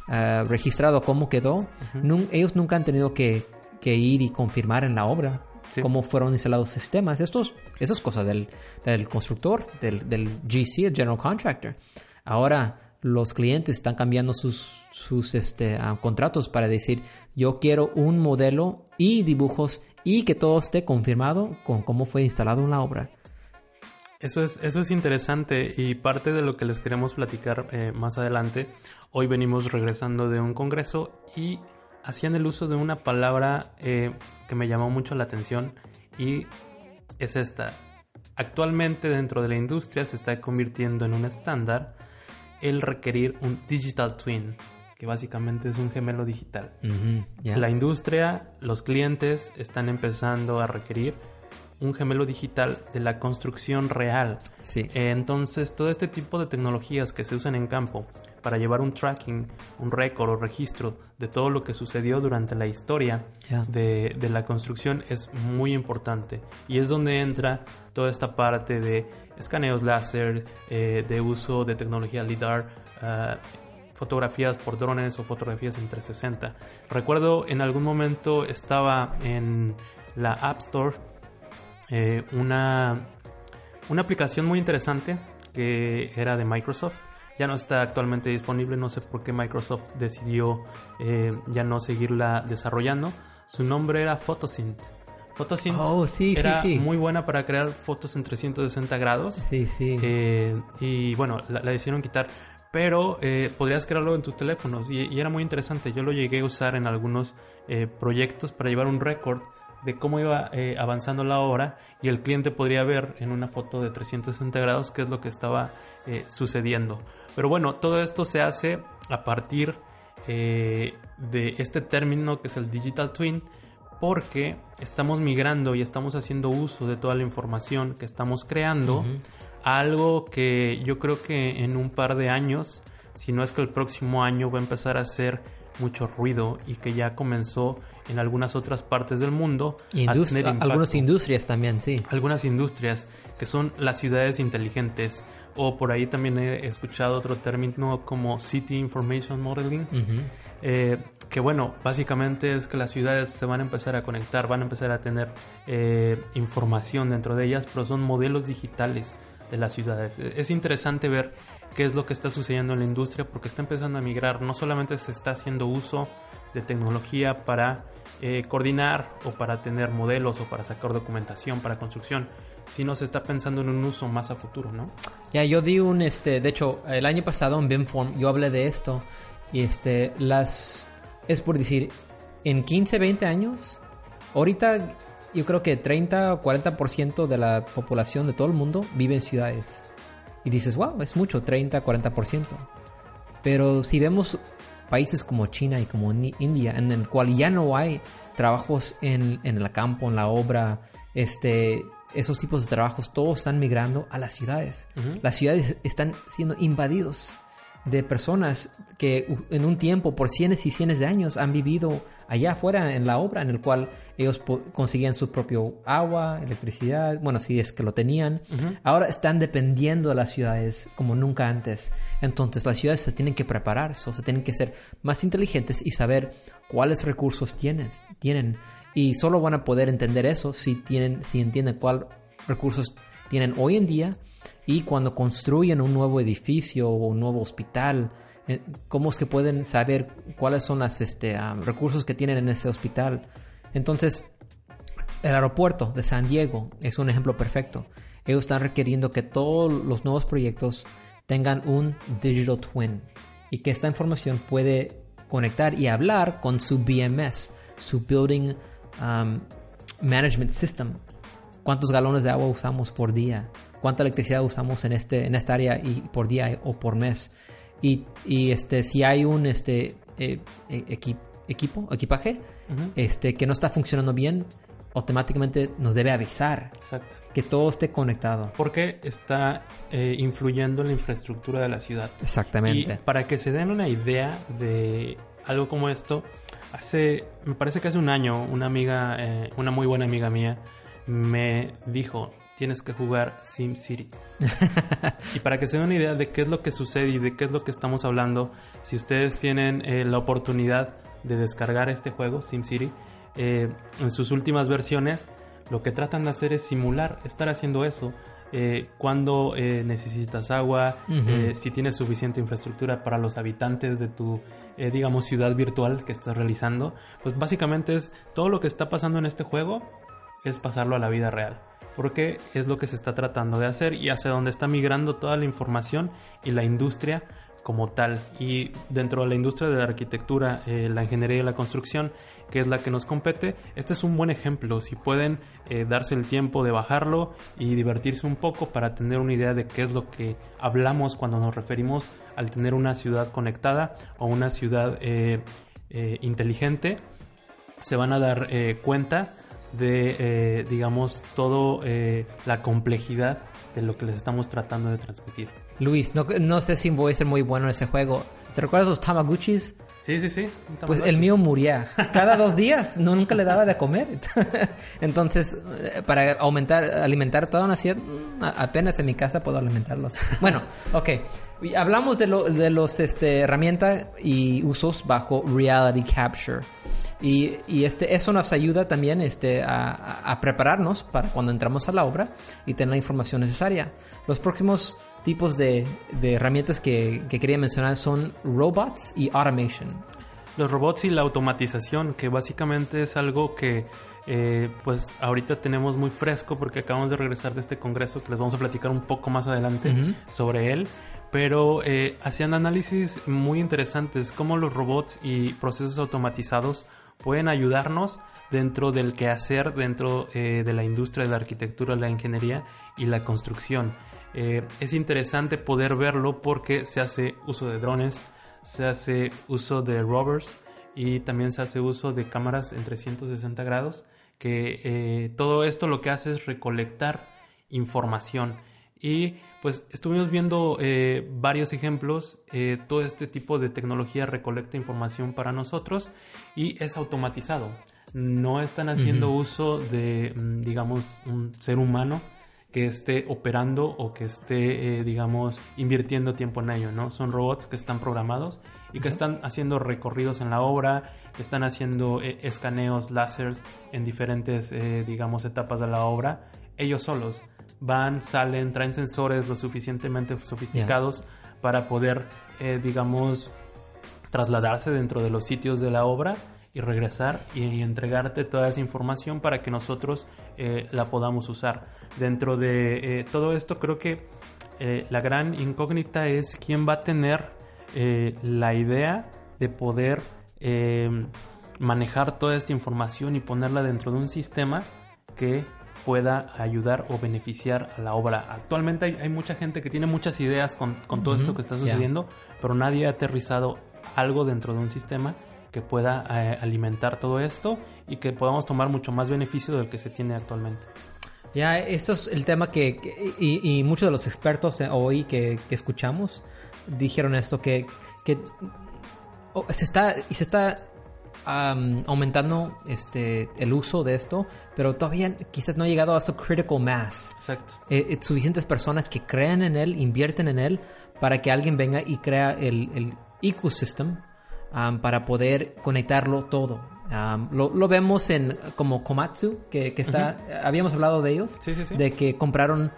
ah, registrado cómo quedó, nun- ellos nunca han tenido que, que ir y confirmar en la obra
Sí.
cómo fueron instalados sistemas. Estos, eso es cosa del, del constructor, del, del GC, el General Contractor. Ahora los clientes están cambiando sus, sus este, ah, contratos para decir, yo quiero un modelo y dibujos y que todo esté confirmado con cómo fue instalado en la obra.
Eso es, eso es interesante y parte de lo que les queremos platicar eh, más adelante. Hoy venimos regresando de un congreso y hacían el uso de una palabra eh, que me llamó mucho la atención y es esta. Actualmente dentro de la industria se está convirtiendo en un estándar el requerir un digital twin, que básicamente es un gemelo digital. La industria, los clientes están empezando a requerir un gemelo digital de la construcción real.
Sí.
Entonces, todo este tipo de tecnologías que se usan en campo para llevar un tracking, un récord o registro de todo lo que sucedió durante la historia de, de la construcción es muy importante. Y es donde entra toda esta parte de escaneos láser, eh, de uso de tecnología LIDAR, ah, fotografías por drones o fotografías en 360. Recuerdo en algún momento estaba en la App Store eh, una, una aplicación muy interesante que era de Microsoft. Ya no está actualmente disponible, no sé por qué Microsoft decidió eh, ya no seguirla desarrollando. Su nombre era Photosynth. Photosynth
Oh, sí,
era
sí.
muy buena para crear fotos en 360 grados.
Sí, sí.
Eh, y bueno, la, la decidieron quitar. Pero eh, podrías crearlo en tus teléfonos y, y era muy interesante. Yo lo llegué a usar en algunos eh, proyectos para llevar un récord de cómo iba eh, avanzando la obra y el cliente podría ver en una foto de 360 grados qué es lo que estaba eh, sucediendo. Pero bueno, todo esto se hace a partir eh, de este término que es el Digital Twin porque estamos migrando y estamos haciendo uso de toda la información que estamos creando a algo que yo creo que en un par de años, si no es que el próximo año va a empezar a hacer mucho ruido y que ya comenzó en algunas otras partes del mundo a tener impacto
algunas industrias también, sí.
algunas industrias que son las ciudades inteligentes o por ahí también he escuchado otro término como City Information Modeling
Ujú.
eh, que bueno básicamente es que las ciudades se van a empezar a conectar van a empezar a tener eh, información dentro de ellas pero son modelos digitales de las ciudades es interesante ver qué es lo que está sucediendo en la industria porque está empezando a migrar no solamente se está haciendo uso de tecnología para eh, coordinar o para tener modelos o para sacar documentación para construcción, sino se está pensando en un uso más a futuro, ¿no?
Ya, yo di un, este, de hecho, el año pasado en BIMForm yo hablé de esto y este, las, es por decir, en 15, 20 años, ahorita yo creo que 30 o 40% de la población de todo el mundo vive en ciudades. Y dices, wow, es mucho, 30, 40%. Pero si vemos países como China y como India, en el cual ya no hay trabajos en, en el campo, en la obra, este, esos tipos de trabajos, todos están migrando a las ciudades. Las ciudades están siendo invadidos de personas que en un tiempo, por cientos y cientos de años, han vivido allá afuera en la obra, en el cual ellos conseguían su propio agua, electricidad, bueno, si es que lo tenían. Ahora están dependiendo de las ciudades como nunca antes. Entonces las ciudades se tienen que preparar, so, se tienen que ser más inteligentes y saber cuáles recursos tienes, tienen. Y solo van a poder entender eso si, tienen, si entienden cuáles recursos tienen hoy en día y cuando construyen un nuevo edificio o un nuevo hospital, eh, cómo es que pueden saber cuáles son los este, ah, recursos que tienen en ese hospital. Entonces, el aeropuerto de San Diego es un ejemplo perfecto. Ellos están requiriendo que todos los nuevos proyectos tengan un digital twin y que esta información puede conectar y hablar con su BMS, su Building um, Management System. ¿Cuántos galones de agua usamos por día? ¿Cuánta electricidad usamos en, este, en esta área y por día o por mes? Y, y, este, si hay un este, eh, eh, equi- equipo, equipaje este, que no está funcionando bien, automáticamente nos debe avisar
Exacto.
que todo esté conectado.
Porque está eh, influyendo en la infraestructura de la ciudad.
Exactamente.
Y para que se den una idea de algo como esto, hace, me parece que hace un año, una amiga, eh, una muy buena amiga mía, me dijo, tienes que jugar SimCity. y para que se den una idea de qué es lo que sucede y de qué es lo que estamos hablando, si ustedes tienen eh, la oportunidad de descargar este juego, SimCity, eh, en sus últimas versiones, lo que tratan de hacer es simular, estar haciendo eso. eh, cuando necesitas agua, si tienes suficiente infraestructura para los habitantes de tu, digamos, ciudad virtual que estás realizando, pues básicamente es todo lo que está pasando en este juego es pasarlo a la vida real. Porque es lo que se está tratando de hacer y hacia donde está migrando toda la información y la industria como tal. Y dentro de la industria de la arquitectura, eh, la ingeniería y la construcción, que es la que nos compete, este es un buen ejemplo. Si pueden eh, darse el tiempo de bajarlo y divertirse un poco para tener una idea de qué es lo que hablamos cuando nos referimos al tener una ciudad conectada o una ciudad eh, inteligente, se van a dar cuenta de, eh, digamos, todo eh, la complejidad de lo que les estamos tratando de transmitir.
Luis, no, no sé si voy a ser muy bueno en ese juego. ¿Te recuerdas los Tamaguchis?
Sí, sí, sí.
Pues el mío moría. Cada dos días no, nunca le daba de comer. Entonces, eh, para aumentar, alimentar toda una ciudad, mm, apenas en mi casa puedo alimentarlos. Bueno, ok. Hablamos de, lo, de los este, herramientas y usos bajo Reality Capture. Y, y, este, eso nos ayuda también este, a, a, prepararnos para cuando entramos a la obra y tener la información necesaria. Los próximos tipos de, de herramientas que, que, quería mencionar son robots y automation.
Los robots y la automatización, que básicamente es algo que eh, pues ahorita tenemos muy fresco porque acabamos de regresar de este congreso que les vamos a platicar un poco más adelante uh -huh. sobre él. Pero eh, hacían análisis muy interesantes, cómo los robots y procesos automatizados pueden ayudarnos dentro del quehacer, dentro eh, de la industria de la arquitectura, la ingeniería y la construcción. Eh, es interesante poder verlo porque se hace uso de drones, se hace uso de rovers y también se hace uso de cámaras en 360 grados, que eh, todo esto lo que hace es recolectar información. Y pues estuvimos viendo eh, varios ejemplos, eh, todo este tipo de tecnología recolecta información para nosotros y es automatizado. No están haciendo uh -huh. uso de, mm, digamos, un ser humano que esté operando o que esté, eh, digamos, invirtiendo tiempo en ello, ¿no? Son robots que están programados y que uh -huh. están haciendo recorridos en la obra, que están haciendo eh, escaneos láseres en diferentes, eh, digamos, etapas de la obra, ellos solos van, salen, traen sensores lo suficientemente sofisticados yeah. para poder, eh, digamos, trasladarse dentro de los sitios de la obra y regresar y, y entregarte toda esa información para que nosotros eh, la podamos usar. Dentro de eh, todo esto creo que la gran incógnita es quién va a tener la idea de poder manejar toda esta información y ponerla dentro de un sistema que pueda ayudar o beneficiar a la obra. Actualmente hay, hay mucha gente que tiene muchas ideas con, con todo uh -huh. esto que está sucediendo, yeah. pero nadie ha aterrizado algo dentro de un sistema que pueda eh, alimentar todo esto y que podamos tomar mucho más beneficio del que se tiene actualmente.
Ya, esto es el tema que, que y, y, muchos de los expertos hoy que, que escuchamos dijeron esto, que, que oh, se está, y se está um, aumentando este, el uso de esto, pero todavía quizás no ha llegado a su critical mass.
Exacto.
Eh, eh, suficientes personas que crean en él, invierten en él, para que alguien venga y crea el, el ecosystem um, para poder conectarlo todo. Um, lo, lo, vemos en como Komatsu, que, que está, uh -huh. habíamos hablado de ellos,
sí, sí, sí.
de que compraron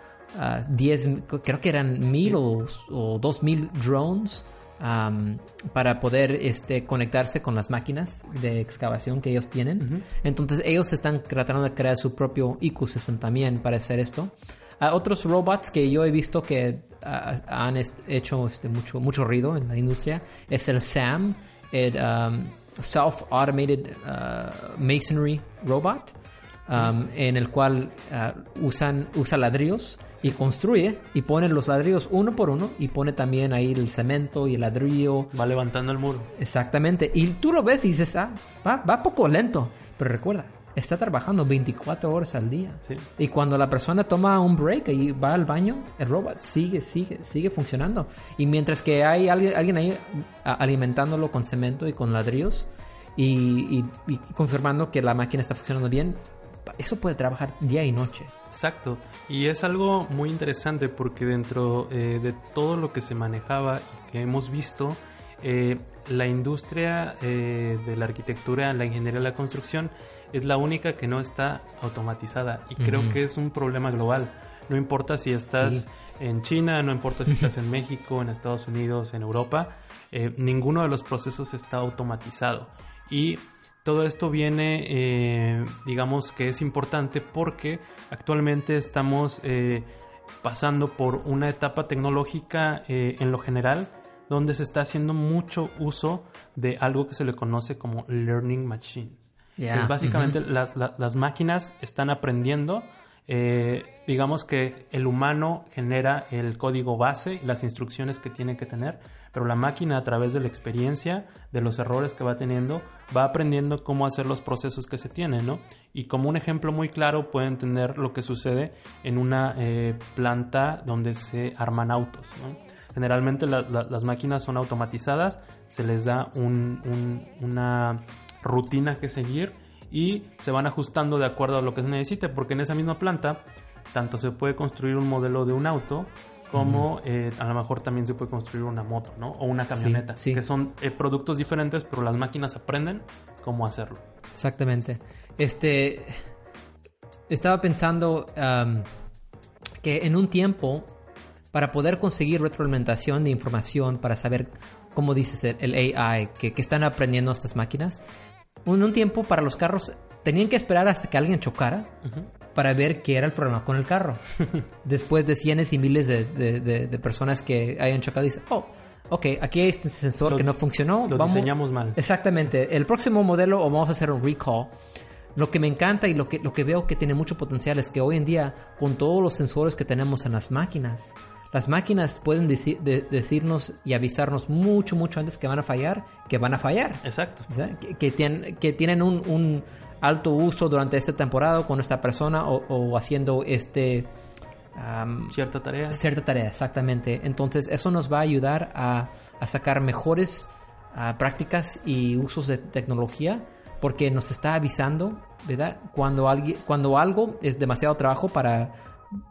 10, uh, creo que eran mil o, o dos mil drones um, para poder este, conectarse con las máquinas de excavación que ellos tienen. Uh -huh. Entonces ellos están tratando de crear su propio ecosystem también para hacer esto. Otros robots que yo he visto que uh, han hecho este, mucho, mucho ruido en la industria es el SAM, el um, Self-Automated uh, Masonry Robot, um, en el cual uh, usan, usa ladrillos y construye y pone los ladrillos uno por uno y pone también ahí el cemento y el ladrillo.
Va levantando el muro.
Exactamente. Y tú lo ves y dices, ah, va, va poco lento. Pero recuerda, está trabajando 24 horas al día.
Sí.
Y cuando la persona toma un break y va al baño, el robot sigue, sigue, sigue funcionando. Y mientras que hay alguien, alguien ahí alimentándolo con cemento y con ladrillos y, y, y confirmando que la máquina está funcionando bien, eso puede trabajar día y noche.
Exacto, y es algo muy interesante porque dentro eh, de todo lo que se manejaba y que hemos visto, eh, la industria eh, de la arquitectura, la ingeniería la construcción es la única que no está automatizada y uh -huh. creo que es un problema global. No importa si estás sí. en China, no importa si estás en México, en Estados Unidos, en Europa, eh, ninguno de los procesos está automatizado. Y todo esto viene, eh, digamos que es importante porque actualmente estamos eh, pasando por una etapa tecnológica eh, en lo general donde se está haciendo mucho uso de algo que se le conoce como learning machines. Yeah. Es básicamente uh -huh. las, las, las, máquinas están aprendiendo eh, digamos que el humano genera el código base y las instrucciones que tiene que tener, pero la máquina a través de la experiencia, de los errores que va teniendo, va aprendiendo cómo hacer los procesos que se tienen, ¿no? Y como un ejemplo muy claro pueden tener lo que sucede en una eh, planta donde se arman autos. Generalmente las máquinas son automatizadas, se les da una rutina que seguir y se van ajustando de acuerdo a lo que se necesite, porque en esa misma planta tanto se puede construir un modelo de un auto como eh, a lo mejor también se puede construir una moto, ¿no? O una camioneta, que son eh, productos diferentes, pero las máquinas aprenden cómo hacerlo.
Exactamente. Este, estaba pensando que en un tiempo, para poder conseguir retroalimentación de información, para saber cómo dices el, AI, que, que, están aprendiendo estas máquinas, en un tiempo para los carros tenían que esperar hasta que alguien chocara para ver qué era el problema con el carro. Después de cientos y miles de, personas que hayan chocado, dicen, oh, ok, aquí hay este sensor que no funcionó.
Lo diseñamos mal.
Exactamente. El próximo modelo, o vamos a hacer un recall. Lo que me encanta y lo que, lo que veo que tiene mucho potencial es que hoy en día, con todos los sensores que tenemos en las máquinas, las máquinas pueden decirnos y avisarnos mucho, mucho antes que van a fallar, que van a fallar.
Exacto.
Que, tienen, que tienen un, alto uso durante esta temporada con esta persona o, haciendo este...
cierta tarea.
Cierta tarea, exactamente. Entonces eso nos va a ayudar a, sacar mejores ah, prácticas y usos de tecnología porque nos está avisando, ¿verdad? Cuando, alguien, cuando algo es demasiado trabajo para,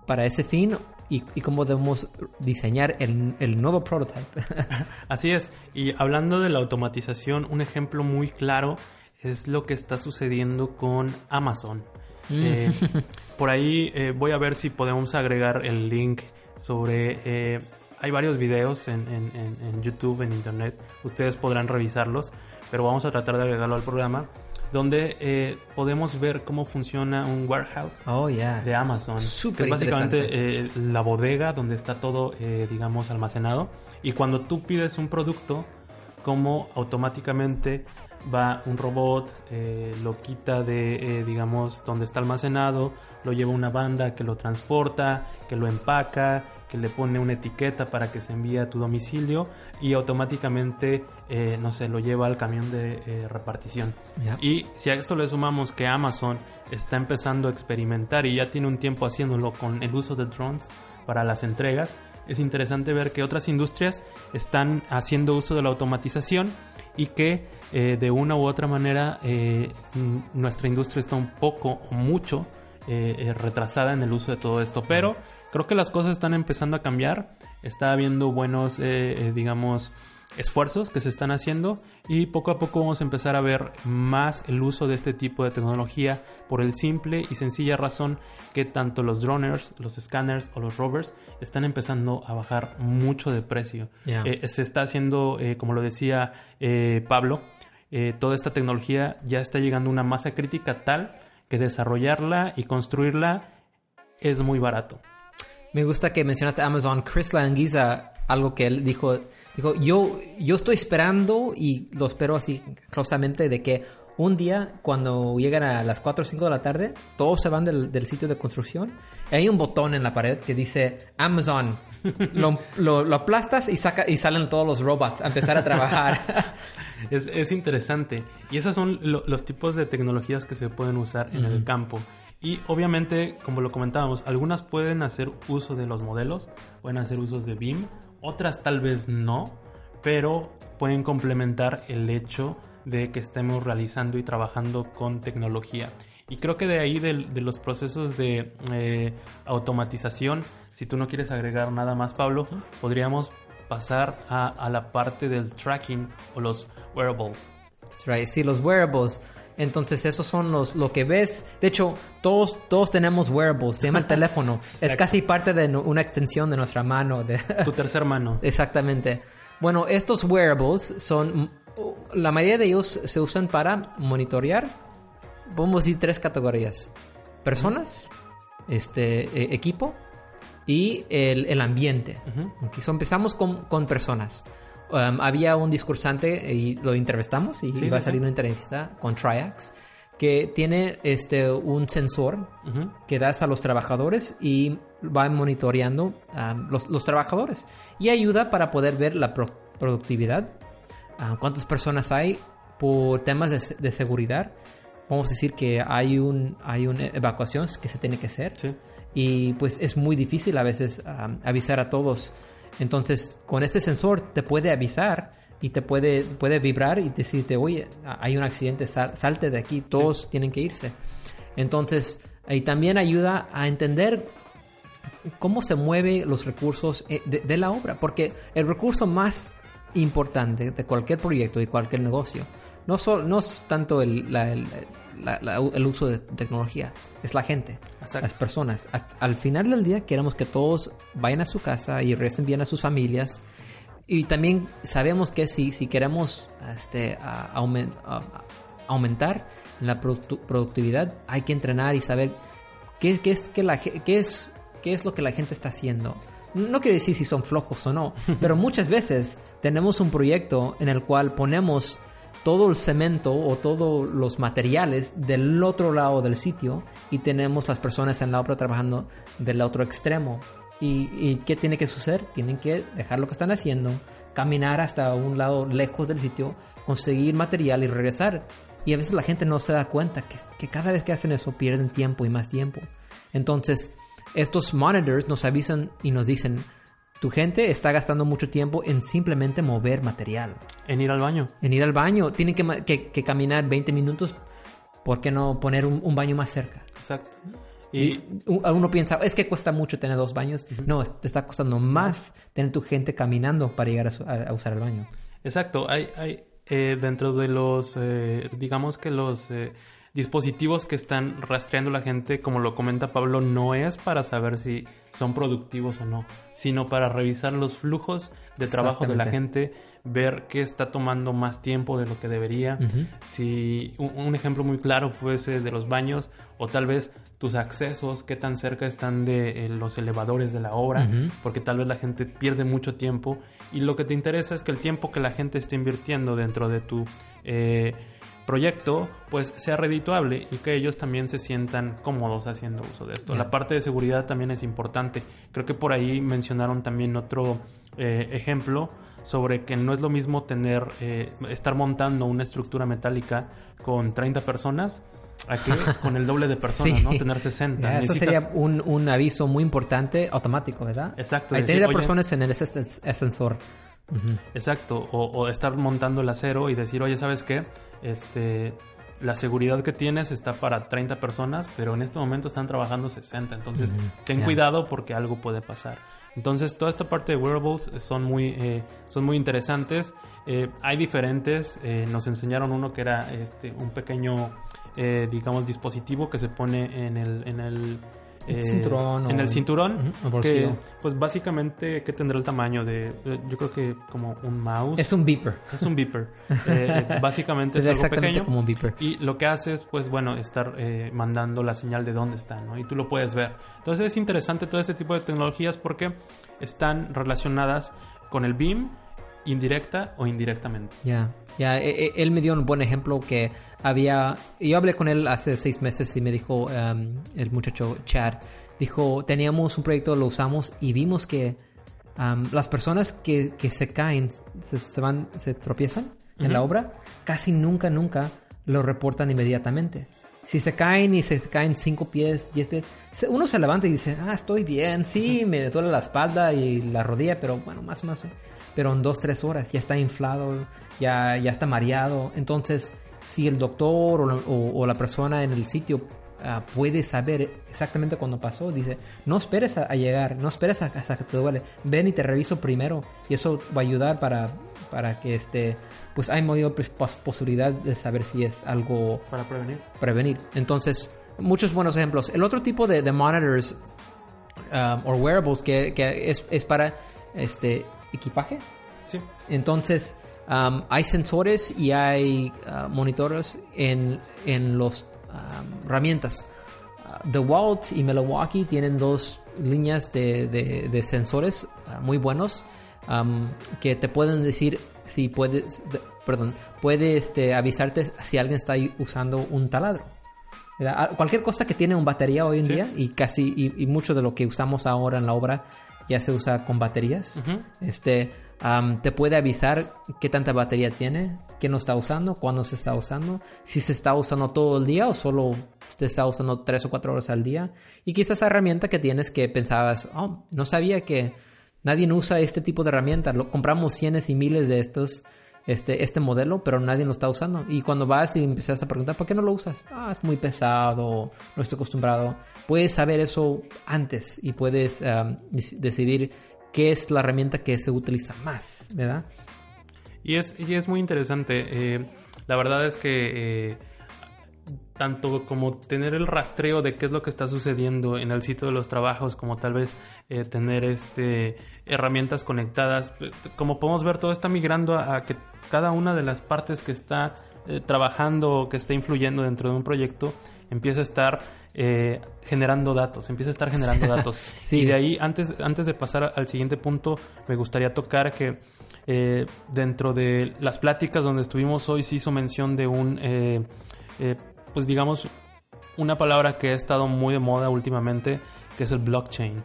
para ese fin y, cómo debemos diseñar el, nuevo prototype.
Así es, y hablando de la automatización, un ejemplo muy claro es lo que está sucediendo con Amazon. Mm. Eh, por ahí eh, voy a ver si podemos agregar el link sobre... Eh, hay varios videos en, en, YouTube, en Internet, ustedes podrán revisarlos, pero vamos a tratar de agregarlo al programa donde eh, podemos ver cómo funciona un warehouse
oh,
de Amazon. que es básicamente eh, la bodega donde está todo, eh, digamos, almacenado. Y cuando tú pides un producto, como automáticamente va un robot, eh, lo quita de, eh, digamos, donde está almacenado, lo lleva una banda que lo transporta, que lo empaca, que le pone una etiqueta para que se envíe a tu domicilio y automáticamente, eh, no sé, lo lleva al camión de repartición. Y si a esto le sumamos que Amazon está empezando a experimentar y ya tiene un tiempo haciéndolo con el uso de drones para las entregas, es interesante ver que otras industrias están haciendo uso de la automatización y que eh, de una u otra manera eh, nuestra industria está un poco o mucho eh, retrasada en el uso de todo esto. Pero creo que las cosas están empezando a cambiar. Está habiendo buenos, digamos, esfuerzos que se están haciendo y poco a poco vamos a empezar a ver más el uso de este tipo de tecnología por el simple y sencilla razón que tanto los droners, los scanners o los rovers están empezando a bajar mucho de precio. Eh, se está haciendo, eh, como lo decía eh, Pablo, toda esta tecnología ya está llegando a una masa crítica tal que desarrollarla y construirla es muy barato.
Me gusta que mencionaste Amazon. Chris Languiza algo que él dijo, dijo, yo, yo estoy esperando y lo espero así closamente de que un día cuando llegan a las 4 o 5 de la tarde, todos se van del, sitio de construcción y hay un botón en la pared que dice Amazon. lo, lo, aplastas y, saca, y salen todos los robots a empezar a trabajar.
es, interesante. Y esos son los tipos de tecnologías que se pueden usar en el campo. Y obviamente, como lo comentábamos, algunas pueden hacer uso de los modelos, pueden hacer usos de BIM, otras tal vez no, pero pueden complementar el hecho de que estemos realizando y trabajando con tecnología. Y creo que de ahí de, los procesos de eh, automatización, si tú no quieres agregar nada más, Pablo, podríamos pasar a, la parte del tracking o los wearables.
right. Sí, los wearables. Entonces, esos son los lo que ves. De hecho, todos todos tenemos wearables, se llama el teléfono. es casi parte de una extensión de nuestra mano. De
tu tercer mano.
Exactamente. Bueno, estos wearables son la mayoría de ellos se usan para monitorear. Podemos decir tres categorías: personas, este e, equipo y el, ambiente. empezamos con, con personas. Um, había un discursante y lo entrevistamos y iba a salir una entrevista con Triax que tiene este un sensor
Ujú.
que das a los trabajadores y va monitoreando a los, los trabajadores y ayuda para poder ver la pro- productividad, ah, cuántas personas hay por temas de, de seguridad. Vamos a decir que hay un hay una evacuación que se tiene que hacer
Sí.
y pues es muy difícil a veces ah, avisar a todos. Entonces, con este sensor te puede avisar y te puede, puede vibrar y decirte, oye, hay un accidente, sal- salte de aquí, todos tienen que irse. Entonces, y también ayuda a entender cómo se mueven los recursos eh, de, de la obra, porque el recurso más importante de cualquier proyecto y cualquier negocio no, sol- no es tanto el, la- el- la- la- el uso de tecnología, es la gente,
Exacto.
las personas. A- al final del día queremos que todos vayan a su casa y regresen bien a sus familias. Y también sabemos que si, si queremos este, a- aumen- a- a- aumentar la productu- productividad, hay que entrenar y saber qué, qué es, que la, qué, es, qué es lo que la gente está haciendo. No quiero decir si son flojos o no, pero muchas veces tenemos un proyecto en el cual ponemos todo el cemento o todos los materiales del otro lado del sitio y tenemos las personas en la obra trabajando del otro extremo. ¿Y, y qué tiene que suceder? Tienen que dejar lo que están haciendo, caminar hasta un lado lejos del sitio, conseguir material y regresar. Y a veces la gente no se da cuenta que, que cada vez que hacen eso pierden tiempo y más tiempo. Entonces, estos monitors nos avisan y nos dicen, tu gente está gastando mucho tiempo en simplemente mover material
En ir al baño.
en ir al baño. Tienen que, que- que caminar 20 minutos. ¿Por qué no poner un, un baño más cerca?
Exacto. Y
U- Uno piensa, es que cuesta mucho tener dos baños. No, te está costando más tener tu gente caminando para llegar a, su- a- a usar el baño.
Exacto, hay, hay eh, dentro de los, eh, digamos que los eh, dispositivos que están rastreando la gente, como lo comenta Pablo, no es para saber si son productivos o no, sino para revisar los flujos de trabajo de la gente, ver qué está tomando más tiempo de lo que debería. Si un, un ejemplo muy claro fuese de los baños o tal vez tus accesos, qué tan cerca están de eh, los elevadores de la obra, porque tal vez la gente pierde mucho tiempo. Y lo que te interesa es que el tiempo que la gente esté invirtiendo dentro de tu eh, proyecto pues sea redituable y que ellos también se sientan cómodos haciendo uso de esto. La parte de seguridad también es importante. Creo que por ahí mencionaron también otro eh, ejemplo sobre que no es lo mismo tener eh, estar montando una estructura metálica con 30 personas a que con el doble de personas,
Sí.
¿no? Tener 60.
Ya, eso
Necesitas-
sería un, un aviso muy importante automático, ¿verdad?
Exacto,
Hay
decir,
30
"Oye".
personas en el ascens-
Exacto, o, o estar montando el acero y decir, oye, ¿sabes qué? Este, la seguridad que tienes está para 30 personas, pero en este momento están trabajando 60, entonces ten cuidado porque algo puede pasar. Entonces, toda esta parte de wearables son muy, eh, son muy interesantes. Eh, hay diferentes, eh, nos enseñaron uno que era este, un pequeño, eh, digamos, dispositivo que se pone en el... En el
El cinturón
en
o-
el cinturón
Ujú, el
que pues básicamente que tendrá el tamaño de eh, yo creo que como un mouse
Es un beeper.
es un beeper. Eh, básicamente es algo
exactamente
pequeño.
como un beeper.
Y lo que hace es, pues bueno, estar eh, mandando la señal de dónde está, ¿no? Y tú lo puedes ver. Entonces es interesante todo este tipo de tecnologías porque están relacionadas con el BIM indirecta o indirectamente.
Ya, ya, e- e- él me dio un buen ejemplo que había, yo hablé con él hace seis meses y me dijo, um, el muchacho Chad, dijo, teníamos un proyecto, lo usamos y vimos que um, las personas que, que se caen, se, se van, se tropiezan en la obra, casi nunca, nunca lo reportan inmediatamente. Si se caen y se caen cinco pies, diez pies, uno se levanta y dice, ah, estoy bien, sí, me duele la espalda y la rodilla, pero bueno, más o menos. Pero en dos, tres horas ya está inflado, ya, ya está mareado. Entonces, si el doctor o la, o- o la persona en el sitio ah, puede saber exactamente cuándo pasó, dice, no esperes a, a llegar, no esperes a- hasta que te duele, ven y te reviso primero. Y eso va a ayudar para, para que este, pues hay mayor pos- posibilidad de saber si es algo
Para prevenir.
prevenir. Entonces, muchos buenos ejemplos. El otro tipo de, de monitors um, o wearables que, que es, es para este equipaje.
Sí.
Entonces, um, hay sensores y hay uh, monitores en, en los um, herramientas. Uh, DeWalt y Milwaukee tienen dos líneas de, de- de sensores uh, muy buenos. am, que te pueden decir si puedes, de- perdón, puede este, avisarte si alguien está usando un taladro. ¿verdad? Ah, Cualquier cosa que tiene un batería hoy en
Sí.
día y casi y, y mucho de lo que usamos ahora en la obra ya se usa con baterías.
Ujú.
Este te puede avisar qué tanta batería tiene, qué no está usando, cuándo se está usando, si se está usando todo el día o solo te está usando tres o cuatro horas al día. Y quizás esa herramienta que tienes que pensabas, oh, no sabía que nadie usa este tipo de herramienta. Lo, compramos cientos y miles de estos, este, este modelo, pero nadie lo está usando. Y cuando vas y empiezas a preguntar, ¿por qué no lo usas? Ah, es muy pesado, no estoy acostumbrado. Puedes saber eso antes y puedes decidir qué es la herramienta que se utiliza más, ¿verdad?
Y es, y es muy interesante. eh, la verdad es que eh, tanto como tener el rastreo de qué es lo que está sucediendo en el sitio de los trabajos, como tal vez eh, tener este herramientas conectadas, como podemos ver, todo está migrando a que cada una de las partes que está eh, trabajando o que está influyendo dentro de un proyecto empieza a estar eh, generando datos, empieza a estar generando datos.
Sí.
Y de ahí, antes, antes de pasar al siguiente punto, me gustaría tocar que eh, dentro de las pláticas donde estuvimos hoy se hizo mención de un, eh, eh, pues digamos, una palabra que ha estado muy de moda últimamente, que es el blockchain.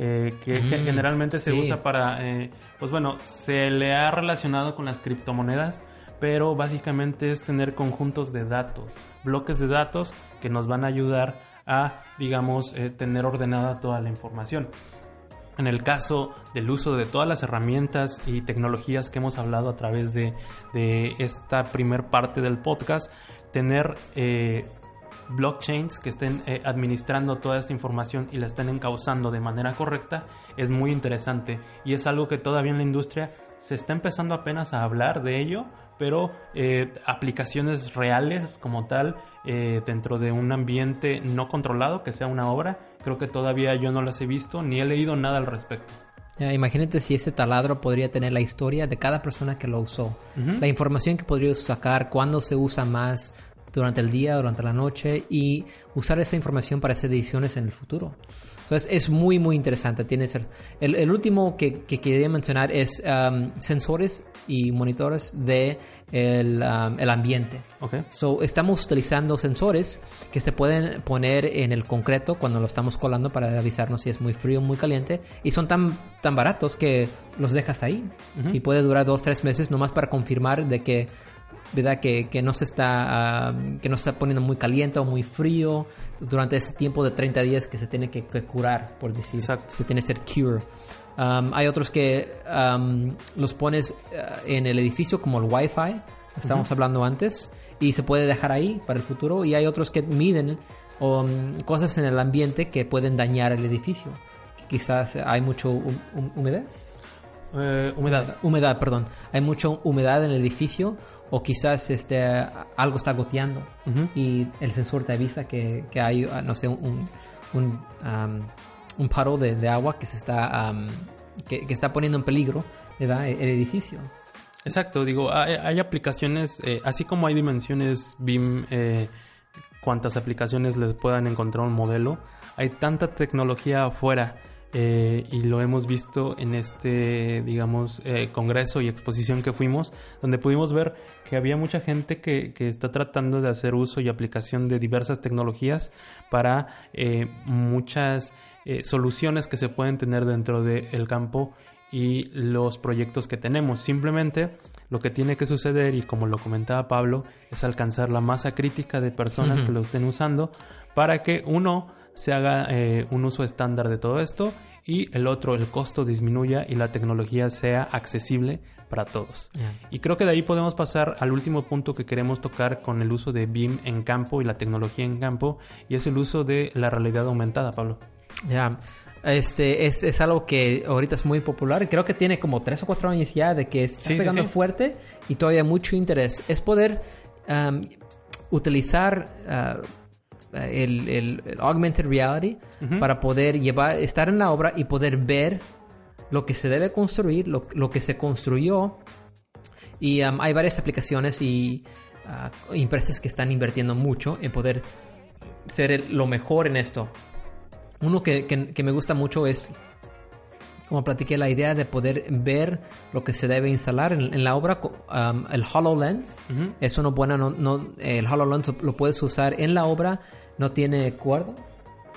eh, que
Mm,
generalmente se usa para, eh, pues bueno, se le ha relacionado con las criptomonedas, pero básicamente es tener conjuntos de datos, bloques de datos que nos van a ayudar a, digamos, eh, tener ordenada toda la información. En el caso del uso de todas las herramientas y tecnologías que hemos hablado a través de, de esta primer parte del podcast, tener eh, blockchains que estén eh, administrando toda esta información y la estén encauzando de manera correcta es muy interesante y es algo que todavía en la industria se está empezando apenas a hablar de ello, pero eh, aplicaciones reales como tal eh, dentro de un ambiente no controlado, que sea una obra, creo que todavía yo no las he visto ni he leído nada al respecto.
Imagínate si ese taladro podría tener la historia de cada persona que lo usó, la información que podría sacar, cuándo se usa más durante el día, durante la noche y usar esa información para hacer decisiones en el futuro. Entonces es muy muy interesante. Tienes el, último que, que quería mencionar es um, sensores y monitores de el, um, el ambiente.
¿Ok?
So, estamos utilizando sensores que se pueden poner en el concreto cuando lo estamos colando para avisarnos si es muy frío o muy caliente. Y son tan, tan baratos que los dejas ahí. Y puede durar dos, tres meses nomás para confirmar de que, ¿verdad? Que, que no se está, ah, que no se está poniendo muy caliente o muy frío durante ese tiempo de 30 días que se tiene que, que curar, por decir.
Exacto.
Se tiene que ser cure. Um, hay otros que um, los pones uh, en el edificio como el Wi-Fi, estábamos hablando antes, y se puede dejar ahí para el futuro. Y hay otros que miden um, cosas en el ambiente que pueden dañar el edificio. Quizás hay mucho hum- hum- humedad.
Eh, humedad.
Humedad, perdón. Hay mucha humedad en el edificio o quizás este, algo está goteando y el sensor te avisa que, que hay, ah, no sé, un, un, um, un paro de, de agua que se está, um, que, que está poniendo en peligro ¿verdad? el, el edificio.
Exacto, digo, hay, hay aplicaciones, eh, así como hay dimensiones BIM, eh, cuantas aplicaciones les puedan encontrar un modelo, hay tanta tecnología afuera eh, y lo hemos visto en este, digamos, eh, congreso y exposición que fuimos, donde pudimos ver que había mucha gente que, que está tratando de hacer uso y aplicación de diversas tecnologías para eh, muchas eh, soluciones que se pueden tener dentro del campo y los proyectos que tenemos. Simplemente lo que tiene que suceder, y como lo comentaba Pablo, es alcanzar la masa crítica de personas que lo estén usando para que uno se haga eh, un uso estándar de todo esto y el otro, el costo disminuya y la tecnología sea accesible para todos. Y creo que de ahí podemos pasar al último punto que queremos tocar con el uso de BIM en campo y la tecnología en campo, y es el uso de la realidad aumentada, Pablo.
Ya, este es, es algo que ahorita es muy popular. Creo que tiene como tres o cuatro años ya de que está
Sí, sí,
pegando
sí.
fuerte y todavía mucho interés. Es poder um, utilizar uh, el, el- el augmented reality para poder llevar, estar en la obra y poder ver lo que se debe construir, lo, lo que se construyó. Y um, hay varias aplicaciones y uh, empresas que están invirtiendo mucho en poder ser el- lo mejor en esto. Uno que, que- que me gusta mucho es como platiqué, la idea de poder ver lo que se debe instalar en, en la obra, um, el HoloLens, es una buena, no, no- el HoloLens lo puedes usar en la obra, no tiene cuerda,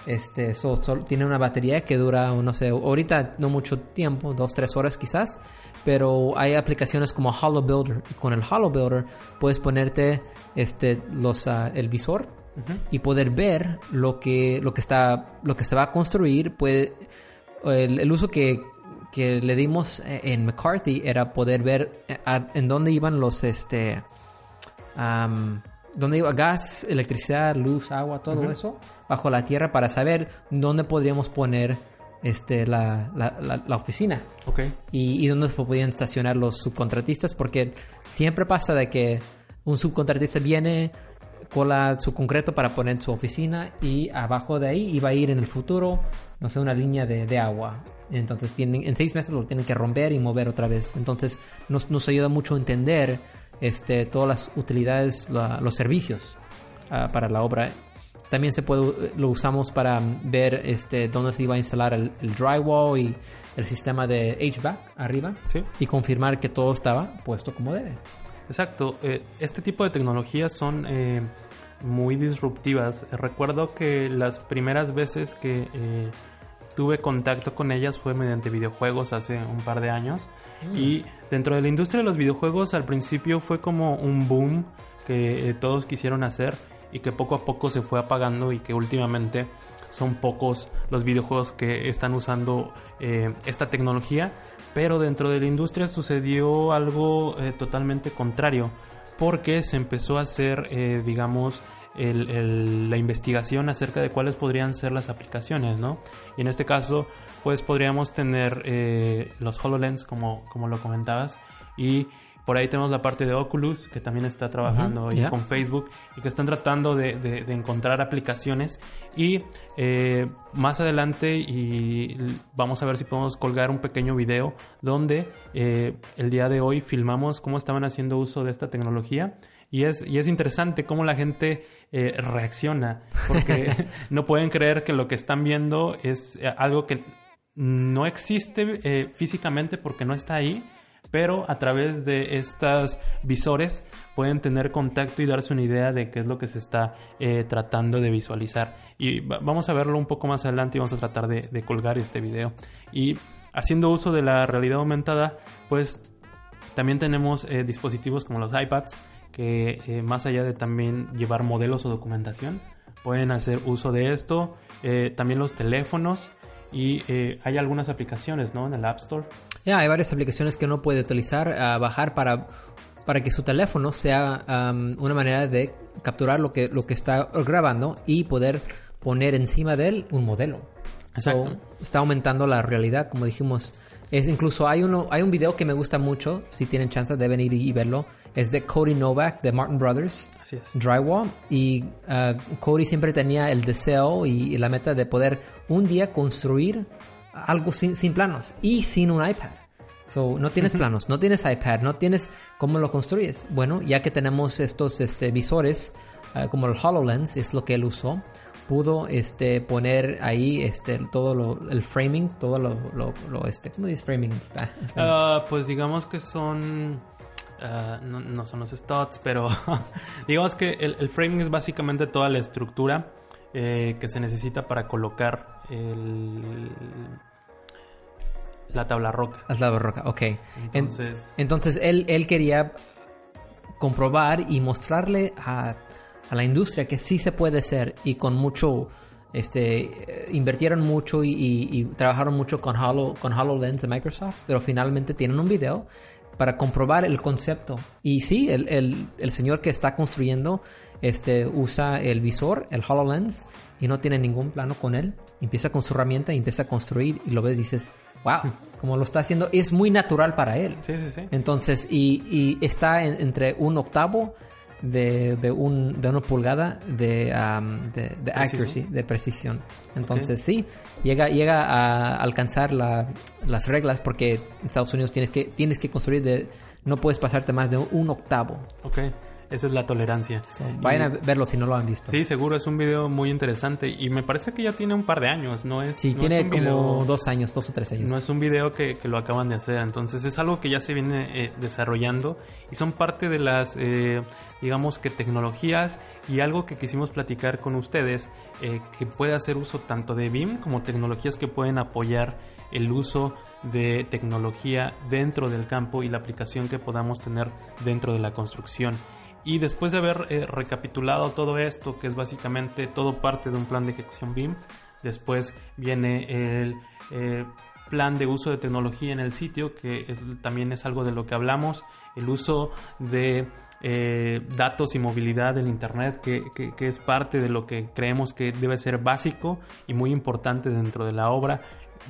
este, so- tiene una batería que dura, no sé, ahorita no mucho tiempo, dos, tres horas quizás, pero hay aplicaciones como Holo Builder. Y con el Holo Builder puedes ponerte este, los, ah, el visor y poder ver lo que, lo que, está, lo que se va a construir. Puede, el, el uso que, que le dimos eh, en McCarthy era poder ver eh, a- en dónde iban los, este, dónde iba gas, electricidad, luz, agua, todo eso bajo la tierra para saber dónde podríamos poner este, la, la, la- la oficina
Ok.
y, y dónde se podían estacionar los subcontratistas porque siempre pasa de que un subcontratista viene cola su concreto para poner en su oficina y abajo de ahí iba a ir en el futuro no sé una línea de, de agua entonces tienen en seis meses lo tienen que romper y mover otra vez entonces nos, nos ayuda mucho a entender este todas las utilidades la- los servicios ah, para la obra también se puede, lo usamos para ver este, dónde se iba a instalar el, el drywall y el sistema de HVAC arriba
Sí.
y confirmar que todo estaba puesto como debe.
Exacto, eh, este tipo de tecnologías son eh, muy disruptivas. Recuerdo que las primeras veces que eh, tuve contacto con ellas fue mediante videojuegos hace un par de años. Y dentro de la industria de los videojuegos al principio fue como un boom que todos quisieron hacer y que poco a poco se fue apagando y que últimamente son pocos los videojuegos que están usando eh, esta tecnología, pero dentro de la industria sucedió algo eh, totalmente contrario, porque se empezó a hacer, eh, digamos, la investigación acerca de cuáles podrían ser las aplicaciones, ¿no? Y en este caso, pues podríamos tener eh, los HoloLens, como, como lo comentabas, y por ahí tenemos la parte de Oculus, que también está trabajando
Ujú,
ahí
ya.
con Facebook y que están tratando de, de- de encontrar aplicaciones. Y eh, más adelante y vamos a ver si podemos colgar un pequeño video donde eh, el día de hoy filmamos cómo estaban haciendo uso de esta tecnología. Y es, y es interesante cómo la gente eh, reacciona porque no pueden creer que lo que están viendo es eh, algo que no existe eh, físicamente porque no está ahí pero a través de estos visores pueden tener contacto y darse una idea de qué es lo que se está eh, tratando de visualizar. Y va- vamos a verlo un poco más adelante y vamos a tratar de, colgar este video. Y haciendo uso de la realidad aumentada, pues también tenemos eh, dispositivos como los iPads que eh, más allá de también llevar modelos o documentación, pueden hacer uso de esto. Eh, también los teléfonos y hay algunas aplicaciones ¿no? en el App Store
Ya, hay varias aplicaciones que uno puede utilizar, a bajar para, para que su teléfono sea am, una manera de capturar lo que, lo que está grabando y poder poner encima de él un modelo.
Exacto.
So, está aumentando la realidad, como dijimos. Es incluso hay uno, hay un video que me gusta mucho, si tienen chance deben ir y verlo. Es de Cody Novak de Martin Brothers.
Así es.
Drywall y uh, Cody siempre tenía el deseo y, y la meta de poder un día construir algo sin, sin planos y sin un iPad. So, no tienes planos, no tienes iPad, no tienes cómo lo construyes. Bueno, ya que tenemos estos este, visores uh, como el HoloLens, es lo que él usó, pudo este, poner ahí este, todo lo, el framing, todo lo, lo, lo, este, ¿cómo dices framing?
Ah, pues digamos que son. ah, no, no son los studs, pero digamos que el, el framing es básicamente toda la estructura eh, que se necesita para colocar el, la tabla roca.
La barroca, ok. En-
Entonces,
Entonces él, él quería comprobar y mostrarle a, a la industria que sí se puede hacer y con mucho, este, eh, invirtieron mucho y, y- y trabajaron mucho con, Holo, con HoloLens de Microsoft, pero finalmente tienen un video para comprobar el concepto. Y sí, el, el- el señor que está construyendo este, usa el visor, el HoloLens, y no tiene ningún plano con él. Empieza con su herramienta y empieza a construir y lo ves dices, wow, como lo está haciendo, es muy natural para él.
sí, sí, sí.
Entonces, y, y está en- entre un octavo de, de, un, de una pulgada de, um, de, de accuracy, de precisión. Entonces, sí, llega, llega a alcanzar la- las reglas porque en Estados Unidos tienes que, tienes que construir de, no puedes pasarte más de un octavo.
Ok. Esa es la tolerancia.
vayan a verlo si no lo han visto.
Sí, seguro, es un video muy interesante y me parece que ya tiene un par de años, ¿no? Es,
sí, tiene como dos años, dos o tres años.
No es un video que, que, lo acaban de hacer, entonces es algo que ya se viene eh, desarrollando y son parte de las, eh, digamos que tecnologías y algo que quisimos platicar con ustedes eh, que puede hacer uso tanto de BIM como tecnologías que pueden apoyar el uso de tecnología dentro del campo y la aplicación que podamos tener dentro de la construcción. Y después de haber eh, recapitulado todo esto, que es básicamente todo parte de un plan de ejecución BIM, después viene el eh, plan de uso de tecnología en el sitio, que también es algo de lo que hablamos, el uso de eh, datos y movilidad del Internet, que, que, es parte de lo que creemos que debe ser básico y muy importante dentro de la obra.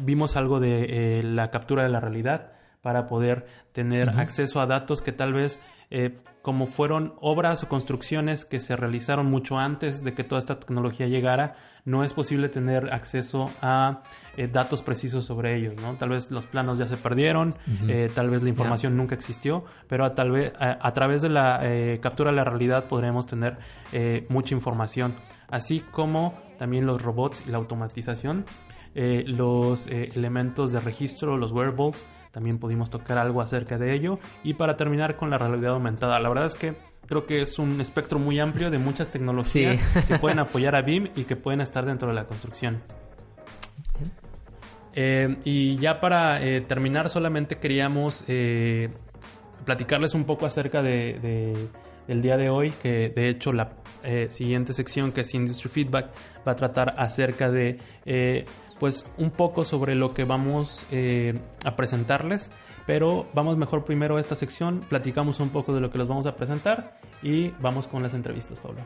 Vimos algo de la captura de la realidad para poder tener acceso a datos que tal vez eh, como fueron obras o construcciones que se realizaron mucho antes de que toda esta tecnología llegara, no es posible tener acceso a eh, datos precisos sobre ellos, ¿no? Tal vez los planos ya se perdieron, eh, tal vez la información nunca existió, pero a, tal vez a, través de la captura de la realidad podremos tener mucha información, así como también los robots y la automatización, los elementos de registro, los wearables, también pudimos tocar algo acerca de ello. Y para terminar con la realidad aumentada, la verdad es que creo que es un espectro muy amplio de muchas tecnologías que pueden apoyar a BIM y que pueden estar dentro de la construcción. Eh, y ya para eh, terminar, solamente queríamos eh, platicarles un poco acerca de, del día de hoy, que de hecho la siguiente sección, que es Industry Feedback, va a tratar acerca de pues un poco sobre lo que vamos eh, a presentarles. Pero vamos mejor primero a esta sección, platicamos un poco de lo que les vamos a presentar y vamos con las entrevistas, Pablo.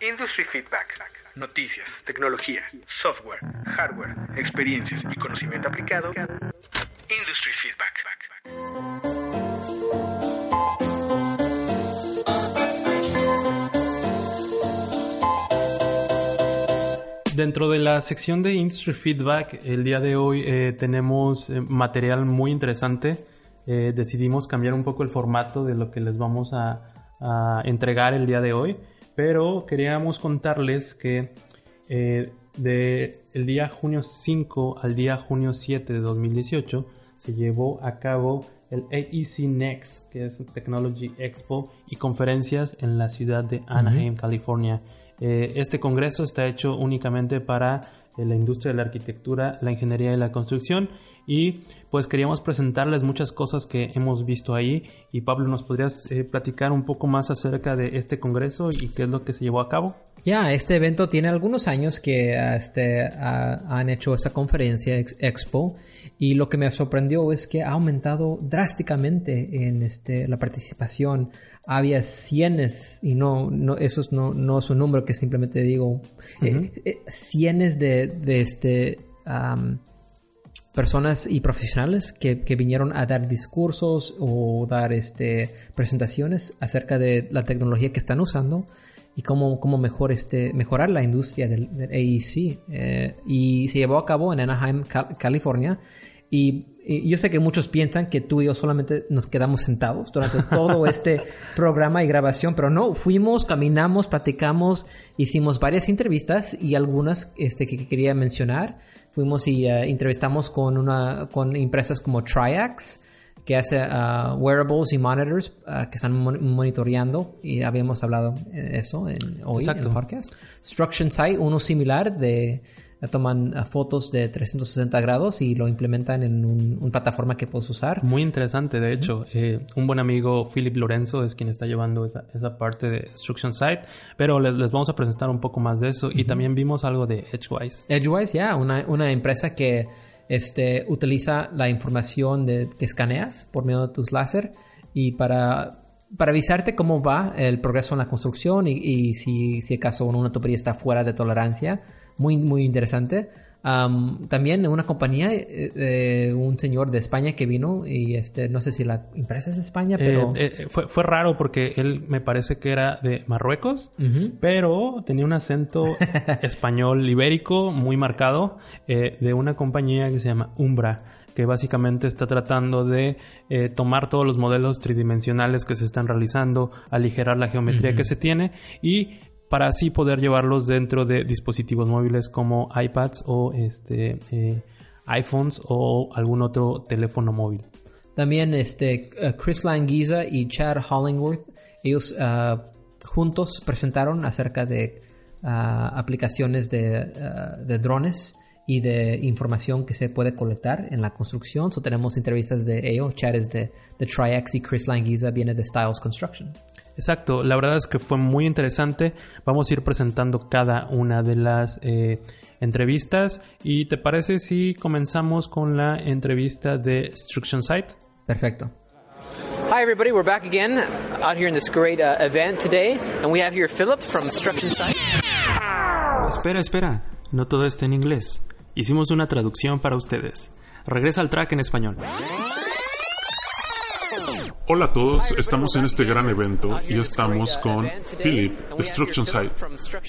Industry Feedback. Noticias, tecnología, software, hardware, experiencias y conocimiento aplicado. Industry Feedback.
Dentro de la sección de Industry Feedback, el día de hoy eh, tenemos eh, material muy interesante. Eh, decidimos cambiar un poco el formato de lo que les vamos a, entregar el día de hoy, pero queríamos contarles que de el día junio 5 al día junio 7 de 2018 se llevó a cabo el AEC Next, que es Technology Expo y conferencias en la ciudad de Anaheim, California. Eh, este congreso está hecho únicamente para eh, la industria de la arquitectura, la ingeniería y la construcción y pues queríamos presentarles muchas cosas que hemos visto ahí y Pablo, ¿nos podrías eh, platicar un poco más acerca de este congreso y qué es lo que se llevó a cabo?
Ya, este evento tiene algunos años que este, han hecho esta conferencia Expo y lo que me sorprendió es que ha aumentado drásticamente en este, la participación. Había cienes, y no, no eso no, no es un número que simplemente digo, eh, eh, cienes de, de este, personas y profesionales que, que, vinieron a dar discursos o dar este, presentaciones acerca de la tecnología que están usando y cómo, cómo mejor este, mejorar la industria del, AEC. Eh, y se llevó a cabo en Anaheim, California. Y yo sé que muchos piensan que tú y yo solamente nos quedamos sentados durante todo este programa y grabación, pero no, fuimos, caminamos, platicamos, hicimos varias entrevistas y algunas este, que, quería mencionar. Fuimos y eh, entrevistamos con, una, con empresas como Triax, que hace uh, wearables y monitors uh, que están monitoreando y habíamos hablado de eso en, hoy en el podcast. Struction Site, uno similar de toman uh, fotos de 360 grados y lo implementan en una plataforma que puedes usar.
Muy interesante, de hecho. Eh, un buen amigo, Philip Lorenzo, es quien está llevando esa, esa parte de Struction Site, pero les, les, vamos a presentar un poco más de eso y también vimos algo de Edgewise.
Edgewise, ya, una, una empresa que este, utiliza la información de, que escaneas por medio de tus láser y para, para avisarte cómo va el progreso en la construcción y, si, si acaso una tubería está fuera de tolerancia. Muy, muy interesante. Am, también una compañía, eh, eh, un señor de España que vino y este, no sé si la empresa es de España, pero...
Eh, fue, fue raro porque él me parece que era de Marruecos, pero tenía un acento español ibérico muy marcado eh, de una compañía que se llama Umbra, que básicamente está tratando de eh, tomar todos los modelos tridimensionales que se están realizando, aligerar la geometría que se tiene y para así poder llevarlos dentro de dispositivos móviles como iPads o este eh, iPhones o algún otro teléfono móvil.
También este, eh, Chris Languiza y Chad Hollingworth, ellos ah, juntos presentaron acerca de ah, aplicaciones de, ah, de drones y de información que se puede colectar en la construcción. So, tenemos entrevistas de ellos. Chad es de, de y Chris Languiza viene de Styles Construction.
Exacto, la verdad es que fue muy interesante. Vamos a ir presentando cada una de las eh, entrevistas. ¿Y te parece si comenzamos con la entrevista de Instruction Site?
Perfecto.
Hi, everybody. We're back again out here in this great uh, event today, and we have here Philip from Instruction Site.
Espera, espera, no todo está en inglés. Hicimos una traducción para ustedes. Regresa al track en español.
Hola a todos, estamos en este gran evento y estamos con Philip, Destruction Site.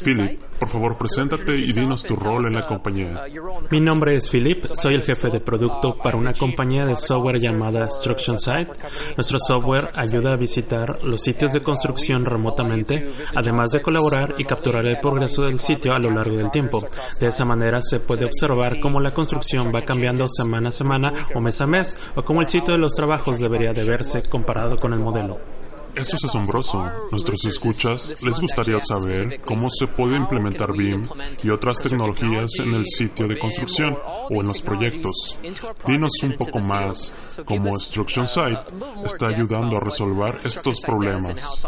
Philip, por favor, preséntate y dinos tu rol en la compañía.
Mi nombre es Philip, soy el jefe de producto para una compañía de software llamada Instruction Site. Nuestro software ayuda a visitar los sitios de construcción remotamente, además de colaborar y capturar el progreso del sitio a lo largo del tiempo. De esa manera se puede observar cómo la construcción va cambiando semana a semana o mes a mes, o cómo el sitio de los trabajos debería de verse comparado con el modelo.
Eso es asombroso. Nuestros escuchas les gustaría saber cómo se puede implementar BIM y otras tecnologías en el sitio de construcción o en los proyectos. Dinos un poco más cómo Instruction Site está ayudando a resolver estos problemas.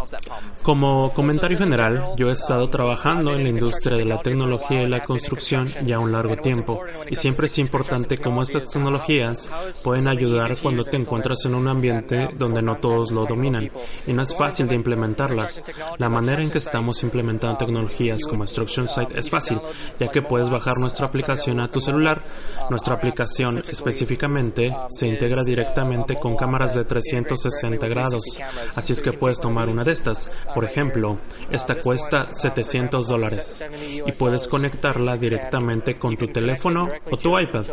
Como comentario general, yo he estado trabajando en la industria de la tecnología y la construcción ya un largo tiempo, y siempre es importante cómo estas tecnologías pueden ayudar cuando te encuentras en un ambiente donde no todos lo dominan, es fácil de implementarlas. La manera en que estamos implementando tecnologías como Instruction Site es fácil, ya que puedes bajar nuestra aplicación a tu celular. Nuestra aplicación específicamente se integra directamente con cámaras de 360 grados, así es que puedes tomar una de estas. Por ejemplo, esta cuesta 700 dólares y puedes conectarla directamente con tu teléfono o tu iPad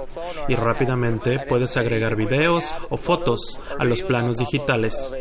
y rápidamente puedes agregar videos o fotos a los planos digitales.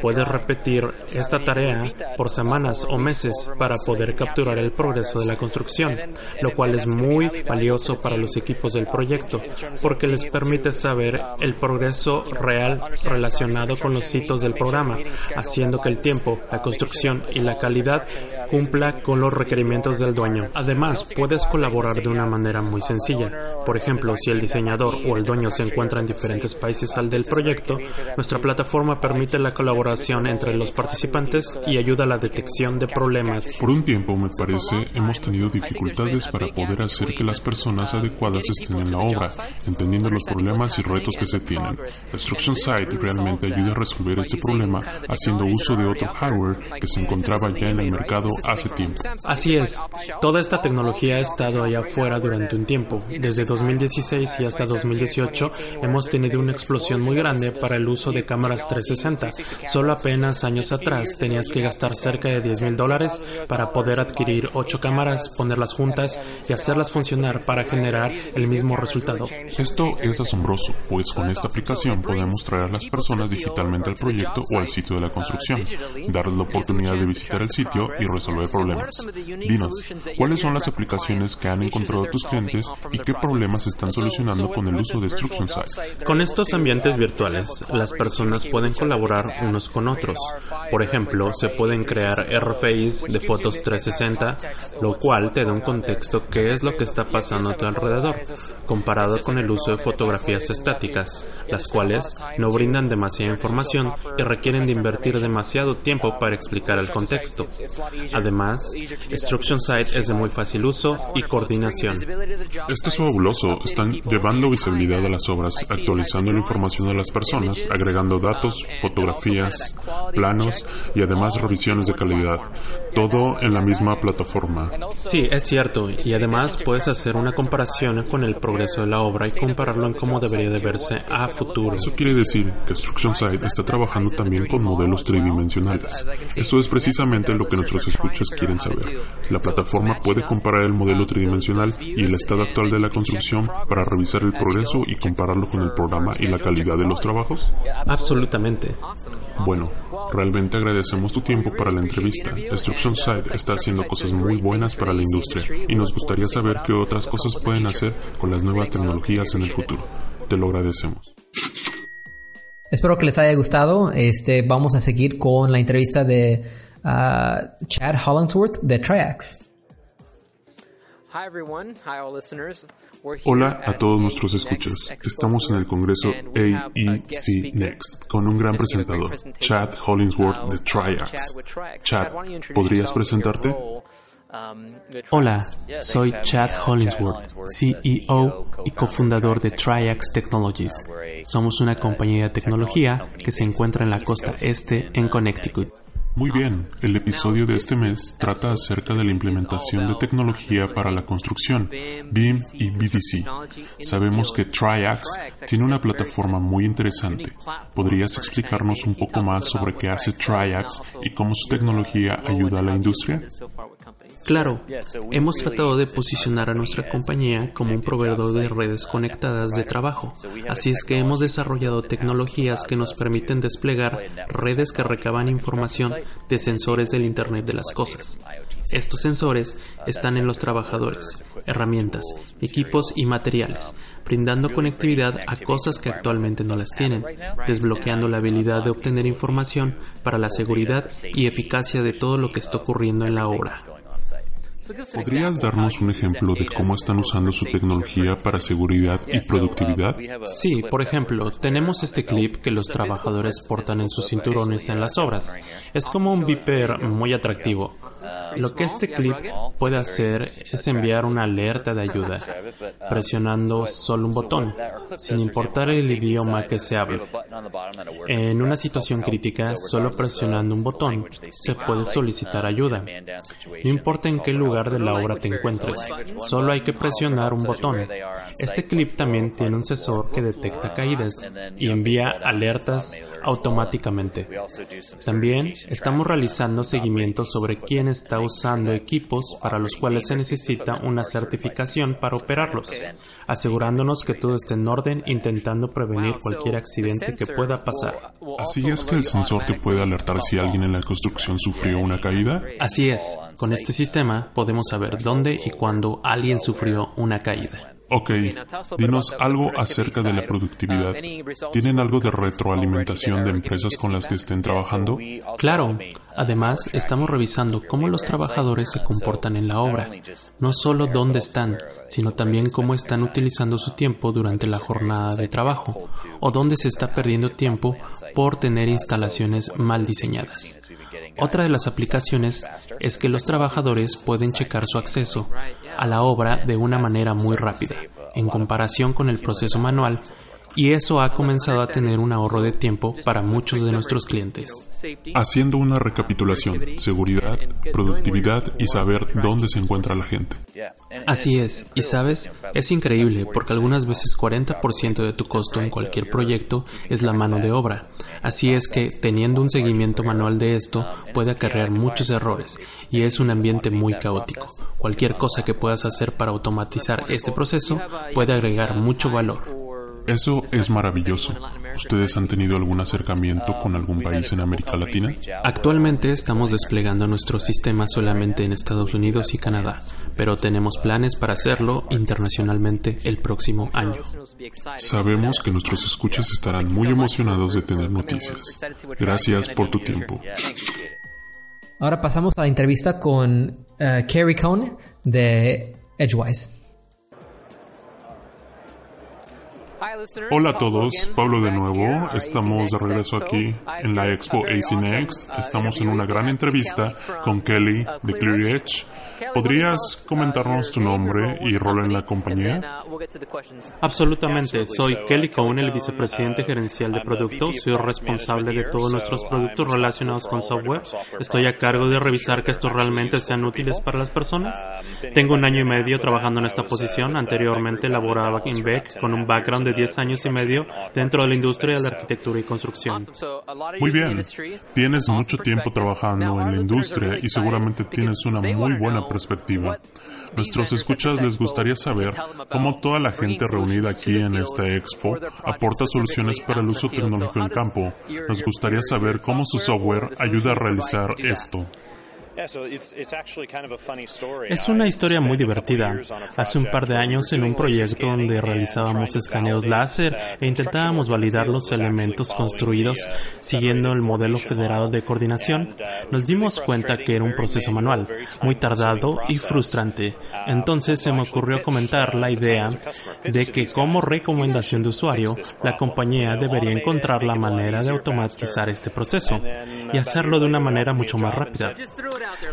Puedes repetir esta tarea por semanas o meses para poder capturar el progreso de la construcción, lo cual es muy valioso para los equipos del proyecto porque les permite saber el progreso real relacionado con los hitos del programa, haciendo que el tiempo, la construcción y la calidad cumpla con los requerimientos del dueño. Además, puedes colaborar de una manera muy sencilla. Por ejemplo, si el diseñador o el dueño se encuentra en diferentes países al del proyecto, nuestra plataforma permite la colaboración entre los participantes y ayuda a la detección de problemas.
Por un tiempo, me parece, hemos tenido dificultades para poder hacer que las personas adecuadas estén en la obra, entendiendo los problemas y retos que se tienen. Instruction Site realmente ayuda a resolver este problema haciendo uso de otro hardware que se encontraba ya en el mercado hace tiempo.
Así es, toda esta tecnología ha estado allá afuera durante un tiempo. Desde 2016 y hasta 2018 hemos tenido una explosión muy grande para el uso de cámaras 360. Solo apenas años atrás tenías que gastar cerca de 10 mil dólares para poder adquirir 8 cámaras, ponerlas juntas y hacerlas funcionar para generar el mismo resultado.
Esto es asombroso, pues con esta aplicación podemos traer a las personas digitalmente al proyecto o al sitio de la construcción, darles la oportunidad de visitar el sitio y resolver problemas. Dinos, ¿cuáles son las aplicaciones que han encontrado tus clientes y qué problemas están solucionando con el uso de Instruction Site?
Con estos ambientes virtuales, las personas pueden colaborar unos con otros. Por ejemplo, se pueden crear RFIs de fotos 360, lo cual te da un contexto qué es lo que está pasando a tu alrededor, comparado con el uso de fotografías estáticas, las cuales no brindan demasiada información y requieren de invertir demasiado tiempo para explicar el contexto. Además, Instruction Site es de muy fácil uso y coordinación.
Esto es fabuloso. Están llevando visibilidad a las obras, actualizando la información a las personas, agregando datos, fotografías, planos y además revisiones de calidad. Todo en la misma plataforma.
Sí, es cierto. Y además puedes hacer una comparación con el progreso de la obra y compararlo en cómo debería de verse a futuro.
Eso quiere decir que Instruction Site está trabajando también con modelos tridimensionales. Eso es precisamente lo que nuestros escuchas quieren saber. La plataforma puede comparar el modelo tridimensional y el estado actual de la construcción para revisar el progreso y compararlo con el programa y la calidad de los trabajos.
Absolutamente.
Bueno, realmente agradecemos tu tiempo para la entrevista. Instruction Site está haciendo cosas muy buenas para la industria y nos gustaría saber qué otras cosas pueden hacer con las nuevas tecnologías en el futuro. Te lo agradecemos.
Espero que les haya gustado. Este, vamos a seguir con la entrevista de uh, Chad Hollingsworth de Triax.
Hola a todos nuestros escuchas. Estamos en el Congreso AEC Next con un gran presentador, Chad Hollingsworth de Triax. Chad, ¿podrías presentarte?
Hola, soy Chad Hollingsworth, CEO y cofundador de Triax Technologies. Somos una compañía de tecnología que se encuentra en la costa este en Connecticut.
Muy bien, el episodio de este mes trata acerca de la implementación de tecnología para la construcción, BIM y BDC. Sabemos que Triax tiene una plataforma muy interesante. ¿Podrías explicarnos un poco más sobre qué hace Triax y cómo su tecnología ayuda a la industria?
Claro, hemos tratado de posicionar a nuestra compañía como un proveedor de redes conectadas de trabajo. Así es que hemos desarrollado tecnologías que nos permiten desplegar redes que recaban información de sensores del Internet de las Cosas. Estos sensores están en los trabajadores, herramientas, equipos y materiales, brindando conectividad a cosas que actualmente no las tienen, desbloqueando la habilidad de obtener información para la seguridad y eficacia de todo lo que está ocurriendo en la obra.
¿Podrías darnos un ejemplo de cómo están usando su tecnología para seguridad y productividad?
Sí, por ejemplo, tenemos este clip que los trabajadores portan en sus cinturones en las obras. Es como un viper muy atractivo. Lo que este clip puede hacer es enviar una alerta de ayuda, presionando solo un botón, sin importar el idioma que se hable. En una situación crítica, solo presionando un botón se puede solicitar ayuda. No importa en qué lugar de la obra te encuentres, solo hay que presionar un botón. Este clip también tiene un sensor que detecta caídas y envía alertas automáticamente. También estamos realizando seguimiento sobre quién está usando equipos para los cuales se necesita una certificación para operarlos, asegurándonos que todo esté en orden intentando prevenir cualquier accidente que pueda pasar.
¿Así es que el sensor te puede alertar si alguien en la construcción sufrió una caída?
Así es, con este sistema podemos saber dónde y cuándo alguien sufrió una caída.
Ok, dinos algo acerca de la productividad. ¿Tienen algo de retroalimentación de empresas con las que estén trabajando?
Claro. Además, estamos revisando cómo los trabajadores se comportan en la obra, no solo dónde están, sino también cómo están utilizando su tiempo durante la jornada de trabajo o dónde se está perdiendo tiempo por tener instalaciones mal diseñadas. Otra de las aplicaciones es que los trabajadores pueden checar su acceso a la obra de una manera muy rápida, en comparación con el proceso manual, y eso ha comenzado a tener un ahorro de tiempo para muchos de nuestros clientes.
Haciendo una recapitulación, seguridad, productividad y saber dónde se encuentra la gente.
Así es, y sabes, es increíble porque algunas veces 40% de tu costo en cualquier proyecto es la mano de obra. Así es que teniendo un seguimiento manual de esto puede acarrear muchos errores y es un ambiente muy caótico. Cualquier cosa que puedas hacer para automatizar este proceso puede agregar mucho valor.
Eso es maravilloso. ¿Ustedes han tenido algún acercamiento con algún país en América Latina?
Actualmente estamos desplegando nuestro sistema solamente en Estados Unidos y Canadá, pero tenemos planes para hacerlo internacionalmente el próximo año.
Sabemos que nuestros escuchas estarán muy emocionados de tener noticias. Gracias por tu tiempo.
Ahora pasamos a la entrevista con uh, Kerry Cohn de Edgewise.
Hola a todos, Pablo de nuevo. Estamos de regreso aquí en la Expo AC Next. Estamos en una gran entrevista con Kelly de Clear Edge. ¿Podrías comentarnos tu nombre y rol en la compañía?
Absolutamente. Soy Kelly Cohn, el vicepresidente gerencial de productos. Soy responsable de todos nuestros productos relacionados con software. Estoy a cargo de revisar que estos realmente sean útiles para las personas. Tengo un año y medio trabajando en esta posición. Anteriormente laboraba en Beck con un background de 10 años y medio dentro de la industria de la arquitectura y construcción.
Muy bien. Tienes mucho tiempo trabajando en la industria y seguramente tienes una muy buena perspectiva. Nuestros escuchas les gustaría saber cómo toda la gente reunida aquí en esta expo aporta soluciones para el uso tecnológico en campo. Nos gustaría saber cómo su software ayuda a realizar esto.
Es una historia muy divertida. Hace un par de años en un proyecto donde realizábamos escaneos láser e intentábamos validar los elementos construidos siguiendo el modelo federado de coordinación, nos dimos cuenta que era un proceso manual, muy tardado y frustrante. Entonces se me ocurrió comentar la idea de que como recomendación de usuario, la compañía debería encontrar la manera de automatizar este proceso y hacerlo de una manera mucho más rápida.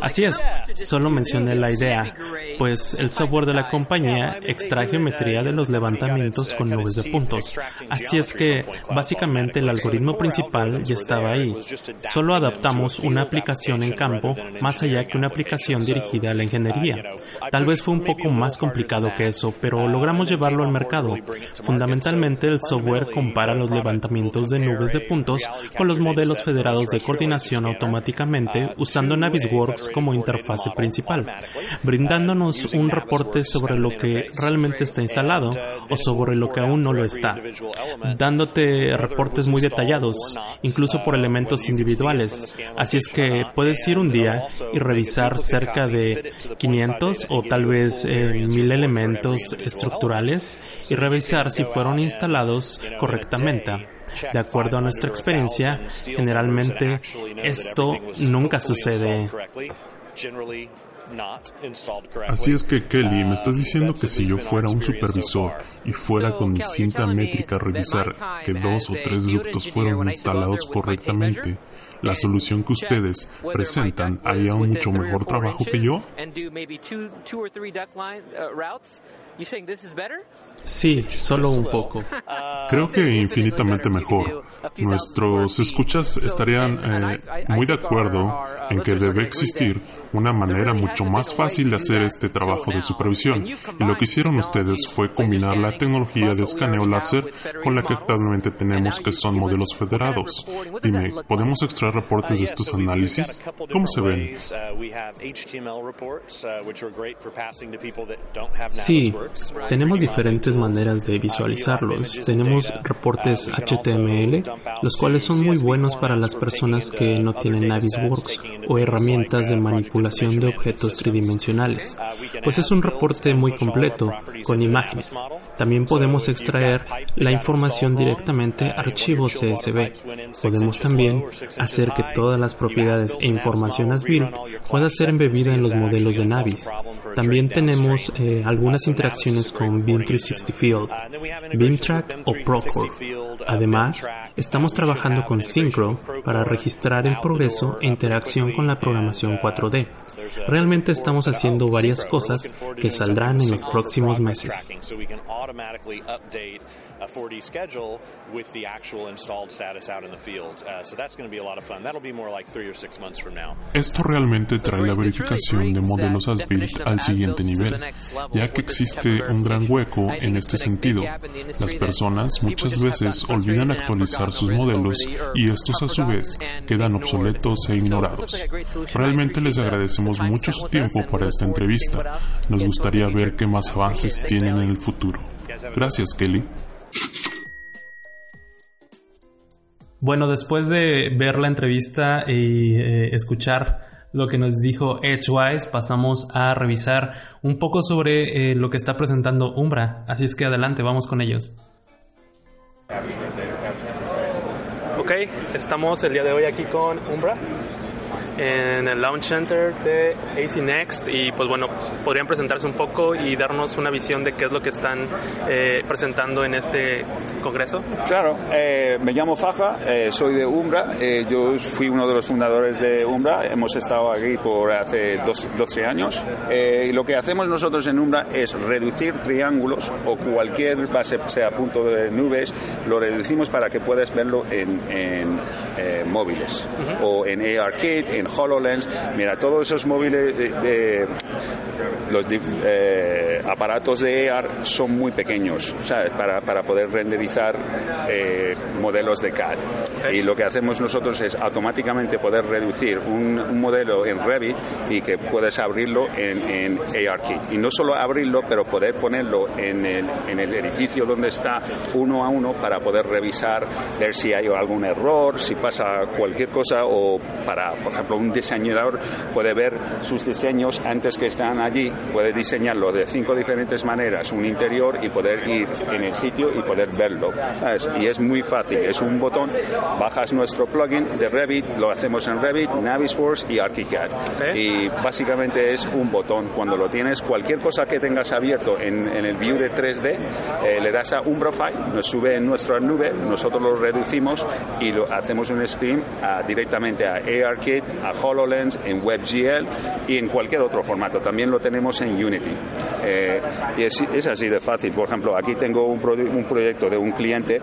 Así es, solo mencioné la idea, pues el software de la compañía extrae geometría de los levantamientos con nubes de puntos. Así es que básicamente el algoritmo principal ya estaba ahí. Solo adaptamos una aplicación en campo más allá que una aplicación dirigida a la ingeniería. Tal vez fue un poco más complicado que eso, pero logramos llevarlo al mercado. Fundamentalmente el software compara los levantamientos de nubes de puntos con los modelos federados de coordinación automáticamente usando Navisworks como interfase principal, brindándonos un reporte sobre lo que realmente está instalado o sobre lo que aún no lo está, dándote reportes muy detallados, incluso por elementos individuales. Así es que puedes ir un día y revisar cerca de 500 o tal vez 1000 elementos estructurales y revisar si fueron instalados correctamente. De acuerdo a nuestra experiencia, generalmente esto nunca sucede.
Así es que Kelly, me estás diciendo que si yo fuera un supervisor y fuera con mi cinta métrica a revisar que dos o tres ductos fueron instalados correctamente, la solución que ustedes presentan haría un mucho mejor trabajo que yo?
Sí, solo un poco.
Creo que infinitamente mejor. Nuestros escuchas estarían eh, muy de acuerdo en que debe existir una manera mucho más fácil de hacer este trabajo de supervisión. Y lo que hicieron ustedes fue combinar la tecnología de escaneo láser con la que actualmente tenemos, que son modelos federados. Dime, ¿podemos extraer reportes de estos análisis? ¿Cómo se ven?
Sí, tenemos diferentes maneras de visualizarlos. Tenemos reportes HTML, los cuales son muy buenos para las personas que no tienen Navisworks o herramientas de manipulación de objetos tridimensionales, pues es un reporte muy completo, con imágenes. También podemos extraer la información directamente a archivos CSV. Podemos también hacer que todas las propiedades e información as built pueda ser embebida en los modelos de Navis. También tenemos eh, algunas interacciones con BIM 360 Field, BIMTrack o Procore. Además, estamos trabajando con Synchro para registrar el progreso e interacción con la programación 4D. Realmente estamos haciendo varias cosas que saldrán en los próximos meses.
Esto realmente trae la verificación de modelos as built al siguiente nivel, ya que existe un gran hueco en este sentido. Las personas muchas veces olvidan actualizar sus modelos y estos a su vez quedan obsoletos e ignorados. Realmente les agradecemos mucho su tiempo para esta entrevista. Nos gustaría ver qué más avances tienen en el futuro. Gracias, Kelly.
Bueno, después de ver la entrevista y eh, escuchar lo que nos dijo Edgewise, pasamos a revisar un poco sobre eh, lo que está presentando Umbra. Así es que adelante, vamos con ellos. Ok, estamos el día de hoy aquí con Umbra. En el Launch Center de AC Next y pues bueno, podrían presentarse un poco y darnos una visión de qué es lo que están eh, presentando en este congreso.
Claro, eh, me llamo Faja, eh, soy de Umbra, yo fui uno de los fundadores de Umbra, hemos estado aquí por hace 12 años y lo que hacemos nosotros en Umbra es reducir triángulos o cualquier base sea punto de nubes, lo reducimos para que puedas verlo en, móviles o en ARKit, en HoloLens. Mira, todos esos móviles de, los eh, aparatos de AR son muy pequeños Para, para poder renderizar eh, modelos de CAD. Y lo que hacemos nosotros es automáticamente poder reducir un, modelo en Revit y que puedes abrirlo en, en ARKit. Y no solo abrirlo, pero poder ponerlo en el, en el edificio donde está uno a uno para poder revisar, ver si hay algún error, si pasa cualquier cosa o para, por ejemplo, un diseñador puede ver sus diseños antes que están allí, puede diseñarlo de cinco diferentes maneras, un interior y poder ir en el sitio y poder verlo. Y es muy fácil, es un botón, bajas nuestro plugin de Revit, lo hacemos en Revit, Navisworks y ArchiCAD. Y básicamente es un botón. Cuando lo tienes, cualquier cosa que tengas abierto en, el view de 3D, eh, le das a un profile, nos sube en nuestra nube, nosotros lo reducimos y lo hacemos un stream directamente a ARKit, a HoloLens, en WebGL y en cualquier otro formato. También lo tenemos en Unity. Eh, y es, así de fácil. Por ejemplo, aquí tengo un, un proyecto de un cliente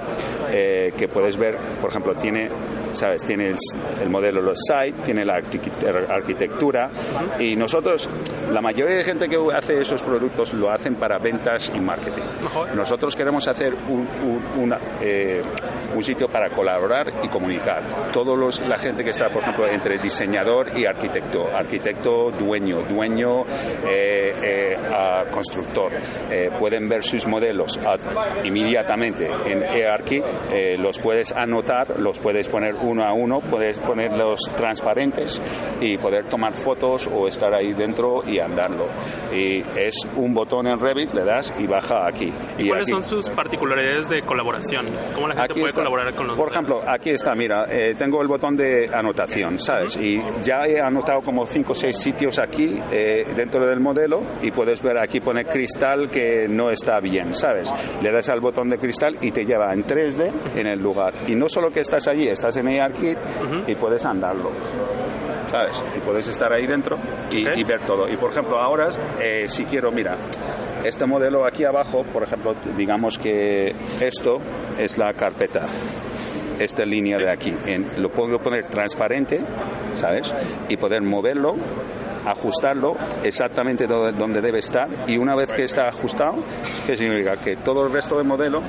eh, que puedes ver, por ejemplo, tiene, ¿sabes? Tiene el, modelo los site, tiene la arquitectura y nosotros, la mayoría de gente que hace esos productos lo hacen para ventas y marketing. Nosotros queremos hacer un, una, eh, un sitio para colaborar y comunicar. Todos la gente que está, por ejemplo, entre diseñador y arquitecto, arquitecto dueño, dueño eh, eh, constructor, pueden ver sus modelos inmediatamente en eArchi, los puedes anotar, los puedes poner uno a uno, puedes ponerlos transparentes y poder tomar fotos o estar ahí dentro y andarlo. Y es un botón en Revit, le das y baja aquí.
¿Y, cuáles son sus particularidades de colaboración? ¿Cómo la gente puede colaborar con los
Por ejemplo, aquí está, mira, eh, tengo el botón de anotación, ¿sabes? Y ya he anotado como 5 o 6 sitios aquí eh, dentro del modelo y puedes ver aquí pone cristal que no está bien, ¿sabes? Le das al botón de cristal y te lleva en 3D en el lugar. Y no solo que estás allí, estás en ARKit y puedes andarlo. ¿sabes? Y puedes estar ahí dentro y, ver todo. Y por ejemplo, ahora, eh, si quiero, mira, este modelo aquí abajo, por ejemplo, digamos que esto es la carpeta esta línea de aquí. En, lo puedo poner transparente, ¿sabes? Y poder moverlo, ajustarlo exactamente donde debe estar. Y una vez que está ajustado, ¿qué significa? Que todo el resto del modelo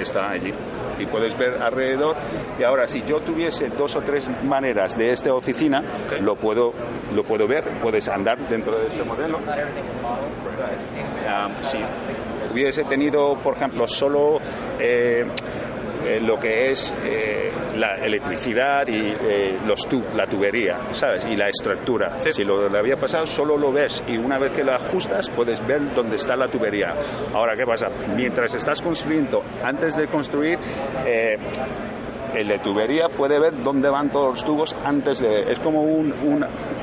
está allí. Y puedes ver alrededor. Y ahora, si yo tuviese dos o tres maneras de esta oficina, lo puedo, lo puedo ver. Puedes andar dentro de este modelo. Ah, si hubiese tenido, por ejemplo, solo eh, eh, lo que es eh, la electricidad y los la tubería, ¿sabes? Y la estructura. Si lo le había pasado, solo lo ves y una vez que lo ajustas puedes ver dónde está la tubería. Ahora, ¿qué pasa? Mientras estás construyendo, antes de construir, el de tubería puede ver dónde van todos los tubos antes de... Es como un,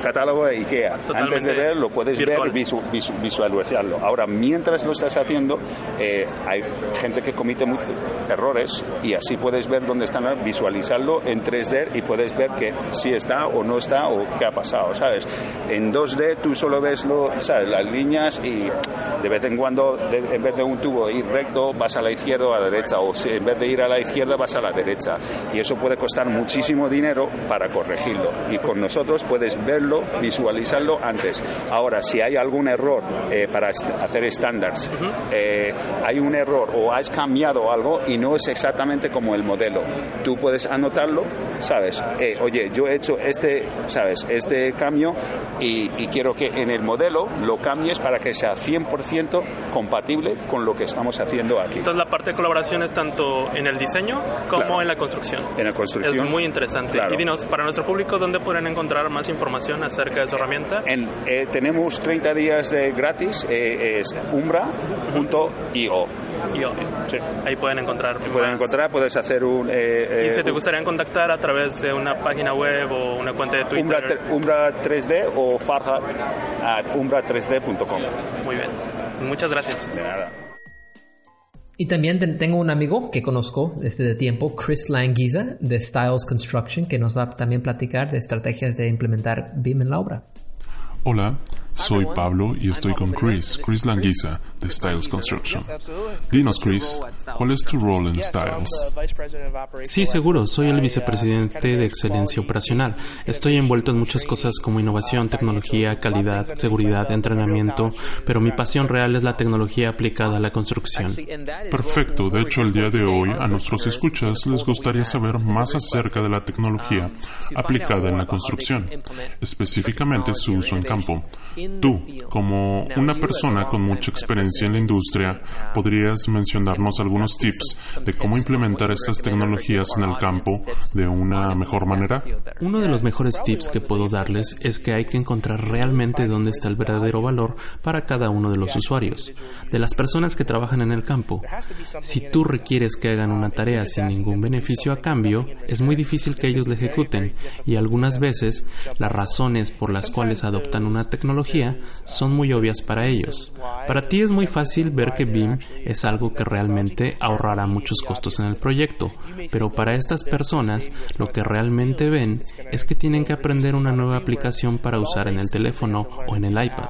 catálogo de IKEA. antes de ver lo puedes ver y visualizarlo. Ahora, mientras lo estás haciendo, eh, hay gente que comete errores y así puedes ver dónde están, visualizarlo en 3D y puedes ver que si está o no está o qué ha pasado, ¿sabes? En 2D tú solo ves lo, ¿sabes? las líneas y de vez en cuando, en vez de un tubo ir recto, vas a la izquierda o a la derecha, o si, en vez de ir a la izquierda, vas a la derecha y eso puede costar muchísimo dinero para corregirlo. Y con nosotros puedes verlo, visualizarlo antes. Ahora, si hay algún error eh, para hacer estándares, eh, hay un error o has cambiado algo y no es exactamente como el modelo, tú puedes anotarlo, ¿sabes? Eh, oye, yo he hecho este, ¿sabes? Este cambio y, quiero que en el modelo lo cambies para que sea 100% compatible con lo que estamos haciendo aquí.
Entonces, la parte de colaboración es tanto en el diseño como en la construcción construcción.
En la construcción.
Es muy interesante.
Claro.
Y dinos, para nuestro público, ¿dónde pueden encontrar más información acerca de su herramienta?
En, eh, tenemos 30 días de gratis, eh, es umbra.io.
Y
Sí.
ahí pueden encontrar.
Pueden
más.
encontrar, puedes hacer un... eh,
Y
eh,
si te gustaría contactar a través de una página web o una cuenta de
Umbra,
Twitter.
tre- Umbra 3D o farha at umbra3d.com.
Muy bien. Muchas gracias.
De nada.
Y también ten- tengo un amigo que conozco desde de tiempo, Chris Languiza, de Styles Construction, que nos va a también platicar de estrategias de implementar BIM en la obra.
Hola, soy Pablo y estoy con Chris, Chris Languiza, de Styles Construction. Dinos, Chris, ¿cuál es tu rol en Styles?
Sí, seguro. Soy el vicepresidente de excelencia operacional. Estoy envuelto en muchas cosas como innovación, tecnología, calidad, seguridad, entrenamiento, pero mi pasión real es la tecnología aplicada a la construcción.
Perfecto, de hecho el día de hoy a nuestros escuchas les gustaría saber más acerca de la tecnología aplicada en la construcción, específicamente su uso en campo. Tú, como una persona con mucha experiencia en la industria, ¿podrías mencionarnos algunos tips de cómo implementar estas tecnologías en el campo de una mejor manera?
Uno de los mejores tips que puedo darles es que hay que encontrar realmente dónde está el verdadero valor para cada uno de los usuarios, de las personas que trabajan en el campo. Si tú requieres que hagan una tarea sin ningún beneficio a cambio, es muy difícil que ellos la ejecuten y algunas veces las razones por las cuales adoptan una tecnología son muy obvias para ellos. Para ti es muy fácil ver que BIM es algo que realmente ahorrará muchos costos en el proyecto, pero para estas personas lo que realmente ven es que tienen que aprender una nueva aplicación para usar en el teléfono o en el iPad.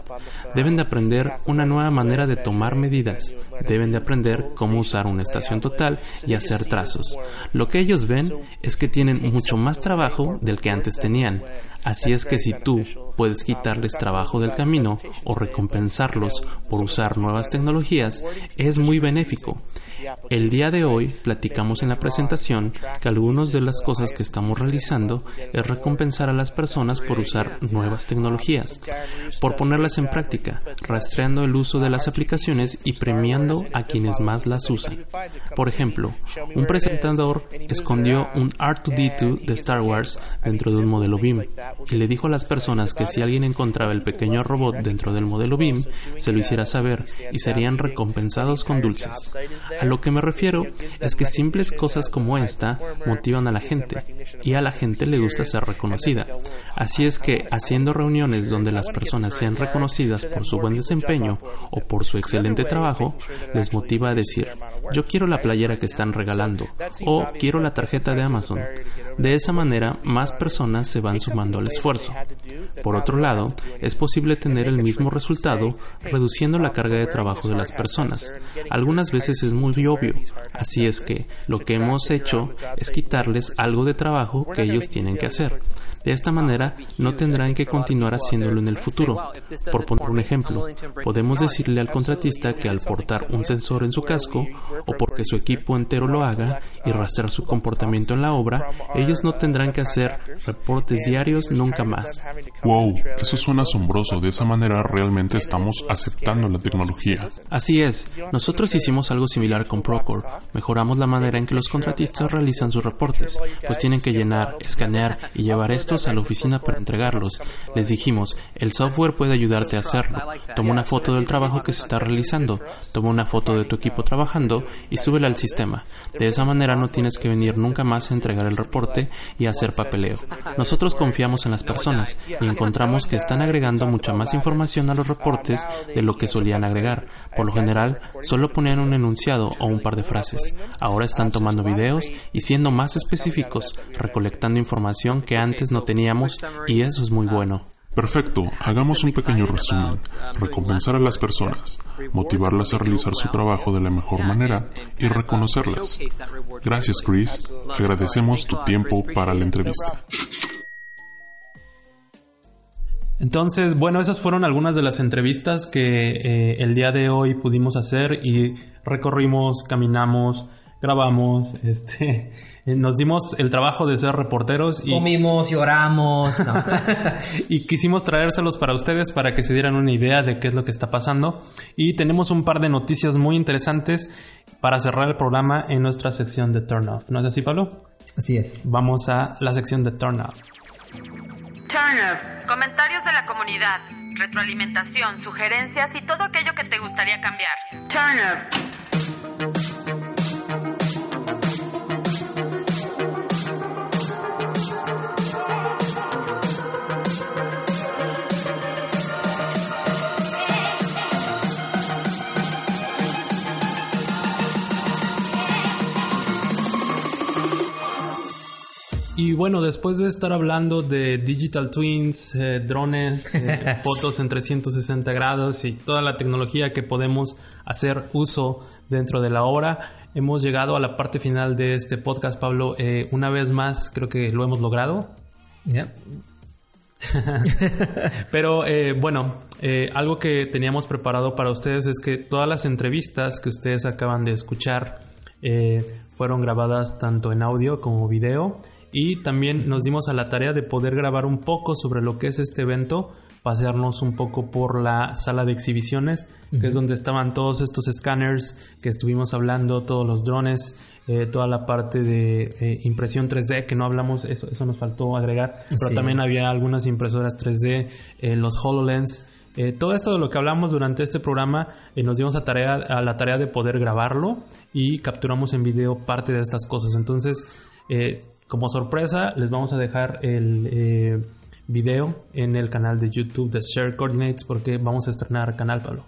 Deben de aprender una nueva manera de tomar medidas. Deben de aprender cómo usar una estación total y hacer trazos. Lo que ellos ven es que tienen mucho más trabajo del que antes tenían. Así es que si tú puedes quitarles trabajo del camino o recompensarlos por usar nuevas tecnologías, es muy benéfico. El día de hoy platicamos en la presentación que algunas de las cosas que estamos realizando es recompensar a las personas por usar nuevas tecnologías, por ponerlas en práctica, rastreando el uso de las aplicaciones y premiando a quienes más las usan. Por ejemplo, un presentador escondió un R2D2 de Star Wars dentro de un modelo BIM y le dijo a las personas que si alguien encontraba el pequeño robot dentro del modelo BIM, se lo hiciera saber y serían recompensados con dulces. Lo que me refiero es que simples cosas como esta motivan a la gente y a la gente le gusta ser reconocida. Así es que haciendo reuniones donde las personas sean reconocidas por su buen desempeño o por su excelente trabajo, les motiva a decir, yo quiero la playera que están regalando o quiero la tarjeta de Amazon. De esa manera, más personas se van sumando al esfuerzo. Por otro lado, es posible tener el mismo resultado reduciendo la carga de trabajo de las personas. Algunas veces es muy obvio, así es que lo que hemos hecho es quitarles algo de trabajo que ellos tienen que hacer. De esta manera no tendrán que continuar haciéndolo en el futuro. Por poner un ejemplo, podemos decirle al contratista que al portar un sensor en su casco o porque su equipo entero lo haga y rastrear su comportamiento en la obra, ellos no tendrán que hacer reportes diarios nunca más.
Wow, eso suena asombroso. De esa manera realmente estamos aceptando la tecnología.
Así es, nosotros hicimos algo similar con Procore. Mejoramos la manera en que los contratistas realizan sus reportes, pues tienen que llenar, escanear y llevar a la oficina para entregarlos. Les dijimos, el software puede ayudarte a hacerlo. Toma una foto del trabajo que se está realizando, toma una foto de tu equipo trabajando y súbela al sistema. De esa manera no tienes que venir nunca más a entregar el reporte y hacer papeleo. Nosotros confiamos en las personas y encontramos que están agregando mucha más información a los reportes de lo que solían agregar. Por lo general, solo ponían un enunciado o un par de frases. Ahora están tomando videos y siendo más específicos, recolectando información que antes no teníamos y eso es muy bueno.
Perfecto, hagamos un pequeño resumen. Recompensar a las personas, motivarlas a realizar su trabajo de la mejor manera y reconocerlas. Gracias, Chris. Agradecemos tu tiempo para la entrevista.
Entonces, bueno, esas fueron algunas de las entrevistas que eh, el día de hoy pudimos hacer y recorrimos, caminamos, grabamos, este, nos dimos el trabajo de ser reporteros y,
Comimos, lloramos. no.
y quisimos traérselos para ustedes para que se dieran una idea de qué es lo que está pasando. Y tenemos un par de noticias muy interesantes para cerrar el programa en nuestra sección de Turn Off. ¿No es así, Pablo?
Así es.
Vamos a la sección de Turn Up.
Turn Up. Comentarios de la comunidad, retroalimentación, sugerencias y todo aquello que te gustaría cambiar. Turn Up.
Y bueno, después de estar hablando de digital twins, eh, drones, eh, fotos en 360 grados y toda la tecnología que podemos hacer uso dentro de la obra, hemos llegado a la parte final de este podcast, Pablo. Eh, una vez más, creo que lo hemos logrado.
Ya.
Pero eh, bueno, algo que teníamos preparado para ustedes es que todas las entrevistas que ustedes acaban de escuchar eh, fueron grabadas tanto en audio como video y también nos dimos a la tarea de poder grabar un poco sobre lo que es este evento, pasearnos un poco por la sala de exhibiciones, que es donde estaban todos estos escáneres que estuvimos hablando, todos los drones, eh, toda la parte de eh, impresión 3D, que no hablamos, eso, eso nos faltó agregar, pero
Sí.
también había algunas impresoras 3D, eh, los HoloLens. Eh, todo esto de lo que hablamos durante este programa eh, nos dimos a, tarea, a la tarea de poder grabarlo y capturamos en video parte de estas cosas. Entonces, eh, como sorpresa, les vamos a dejar el eh, video en el canal de YouTube de Share Coordinates porque vamos a estrenar canal, Pablo.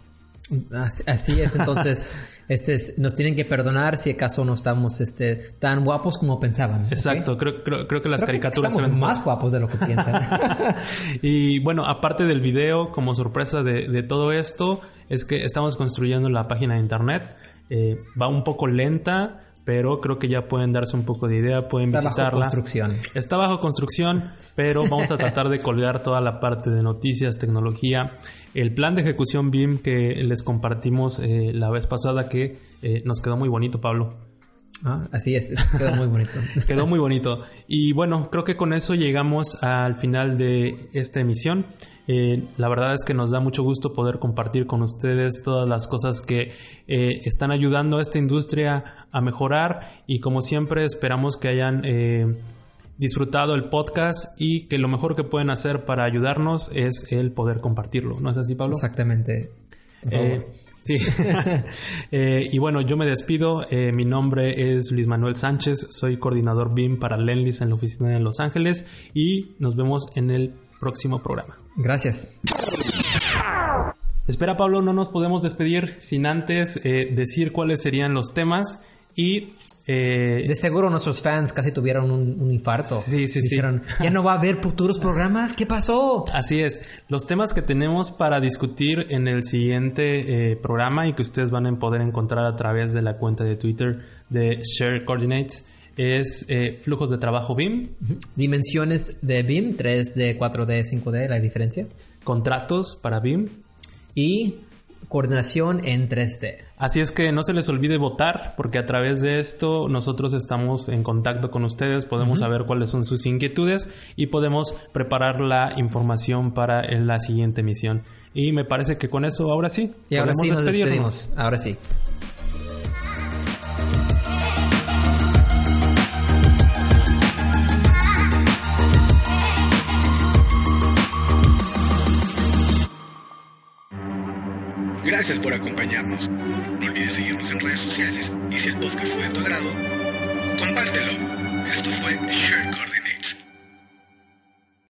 Así- es, entonces, este es- nos tienen que perdonar si acaso no estamos este, tan guapos como pensaban.
Exacto, creo, creo, creo que las
Creo que
caricaturas se
estamos más guapos de lo que piensan.
y bueno, aparte del video, como sorpresa de, de todo esto, es que estamos construyendo la página de internet. Eh, va un poco lenta, pero creo que ya pueden darse un poco de idea, pueden
Está bajo
visitarla.
construcción.
Está bajo construcción, pero vamos a tratar de colgar toda la parte de noticias, tecnología, el plan de ejecución BIM que les compartimos eh, la vez pasada que eh, nos quedó muy bonito, Pablo.
Ah, así es, quedó muy bonito.
Quedó muy bonito. Y bueno, creo que con eso llegamos al final de esta emisión. Eh, la verdad es que nos da mucho gusto poder compartir con ustedes todas las cosas que eh, están ayudando a esta industria a mejorar y como siempre esperamos que hayan eh, disfrutado el podcast y que lo mejor que pueden hacer para ayudarnos es el poder compartirlo. ¿No es así, Pablo?
Exactamente.
Sí. Eh, y bueno, yo me despido. Eh, mi nombre es Luis Manuel Sánchez. Soy coordinador BIM para Lenlis en la oficina de Los Ángeles. Y nos vemos en el próximo programa.
Gracias.
Espera, Pablo, no nos podemos despedir sin antes eh, decir cuáles serían los temas. Y eh,
De seguro nuestros fans casi tuvieron un, un infarto.
Sí, sí, sí.
¿ya no va a haber futuros programas? ¿Qué pasó?
Así es. Los temas que tenemos para discutir en el siguiente eh, programa y que ustedes van a poder encontrar a través de la cuenta de Twitter de Share Coordinates es eh, flujos de trabajo BIM,
Dimensiones de BIM, 3D, 4D, 5D, la diferencia.
contratos para BIM.
Y coordinación en 3D.
Así es que no se les olvide votar porque a través de esto nosotros estamos en contacto con ustedes, podemos saber cuáles son sus inquietudes y podemos preparar la información para la siguiente emisión. Y me parece que con eso ahora sí.
Y ahora
podemos
sí nos
despedirnos.
despedimos. Ahora sí.
Gracias por acompañarnos. No olvides seguirnos en redes sociales y si el podcast fue de tu agrado, compártelo. Esto fue Share Coordinates.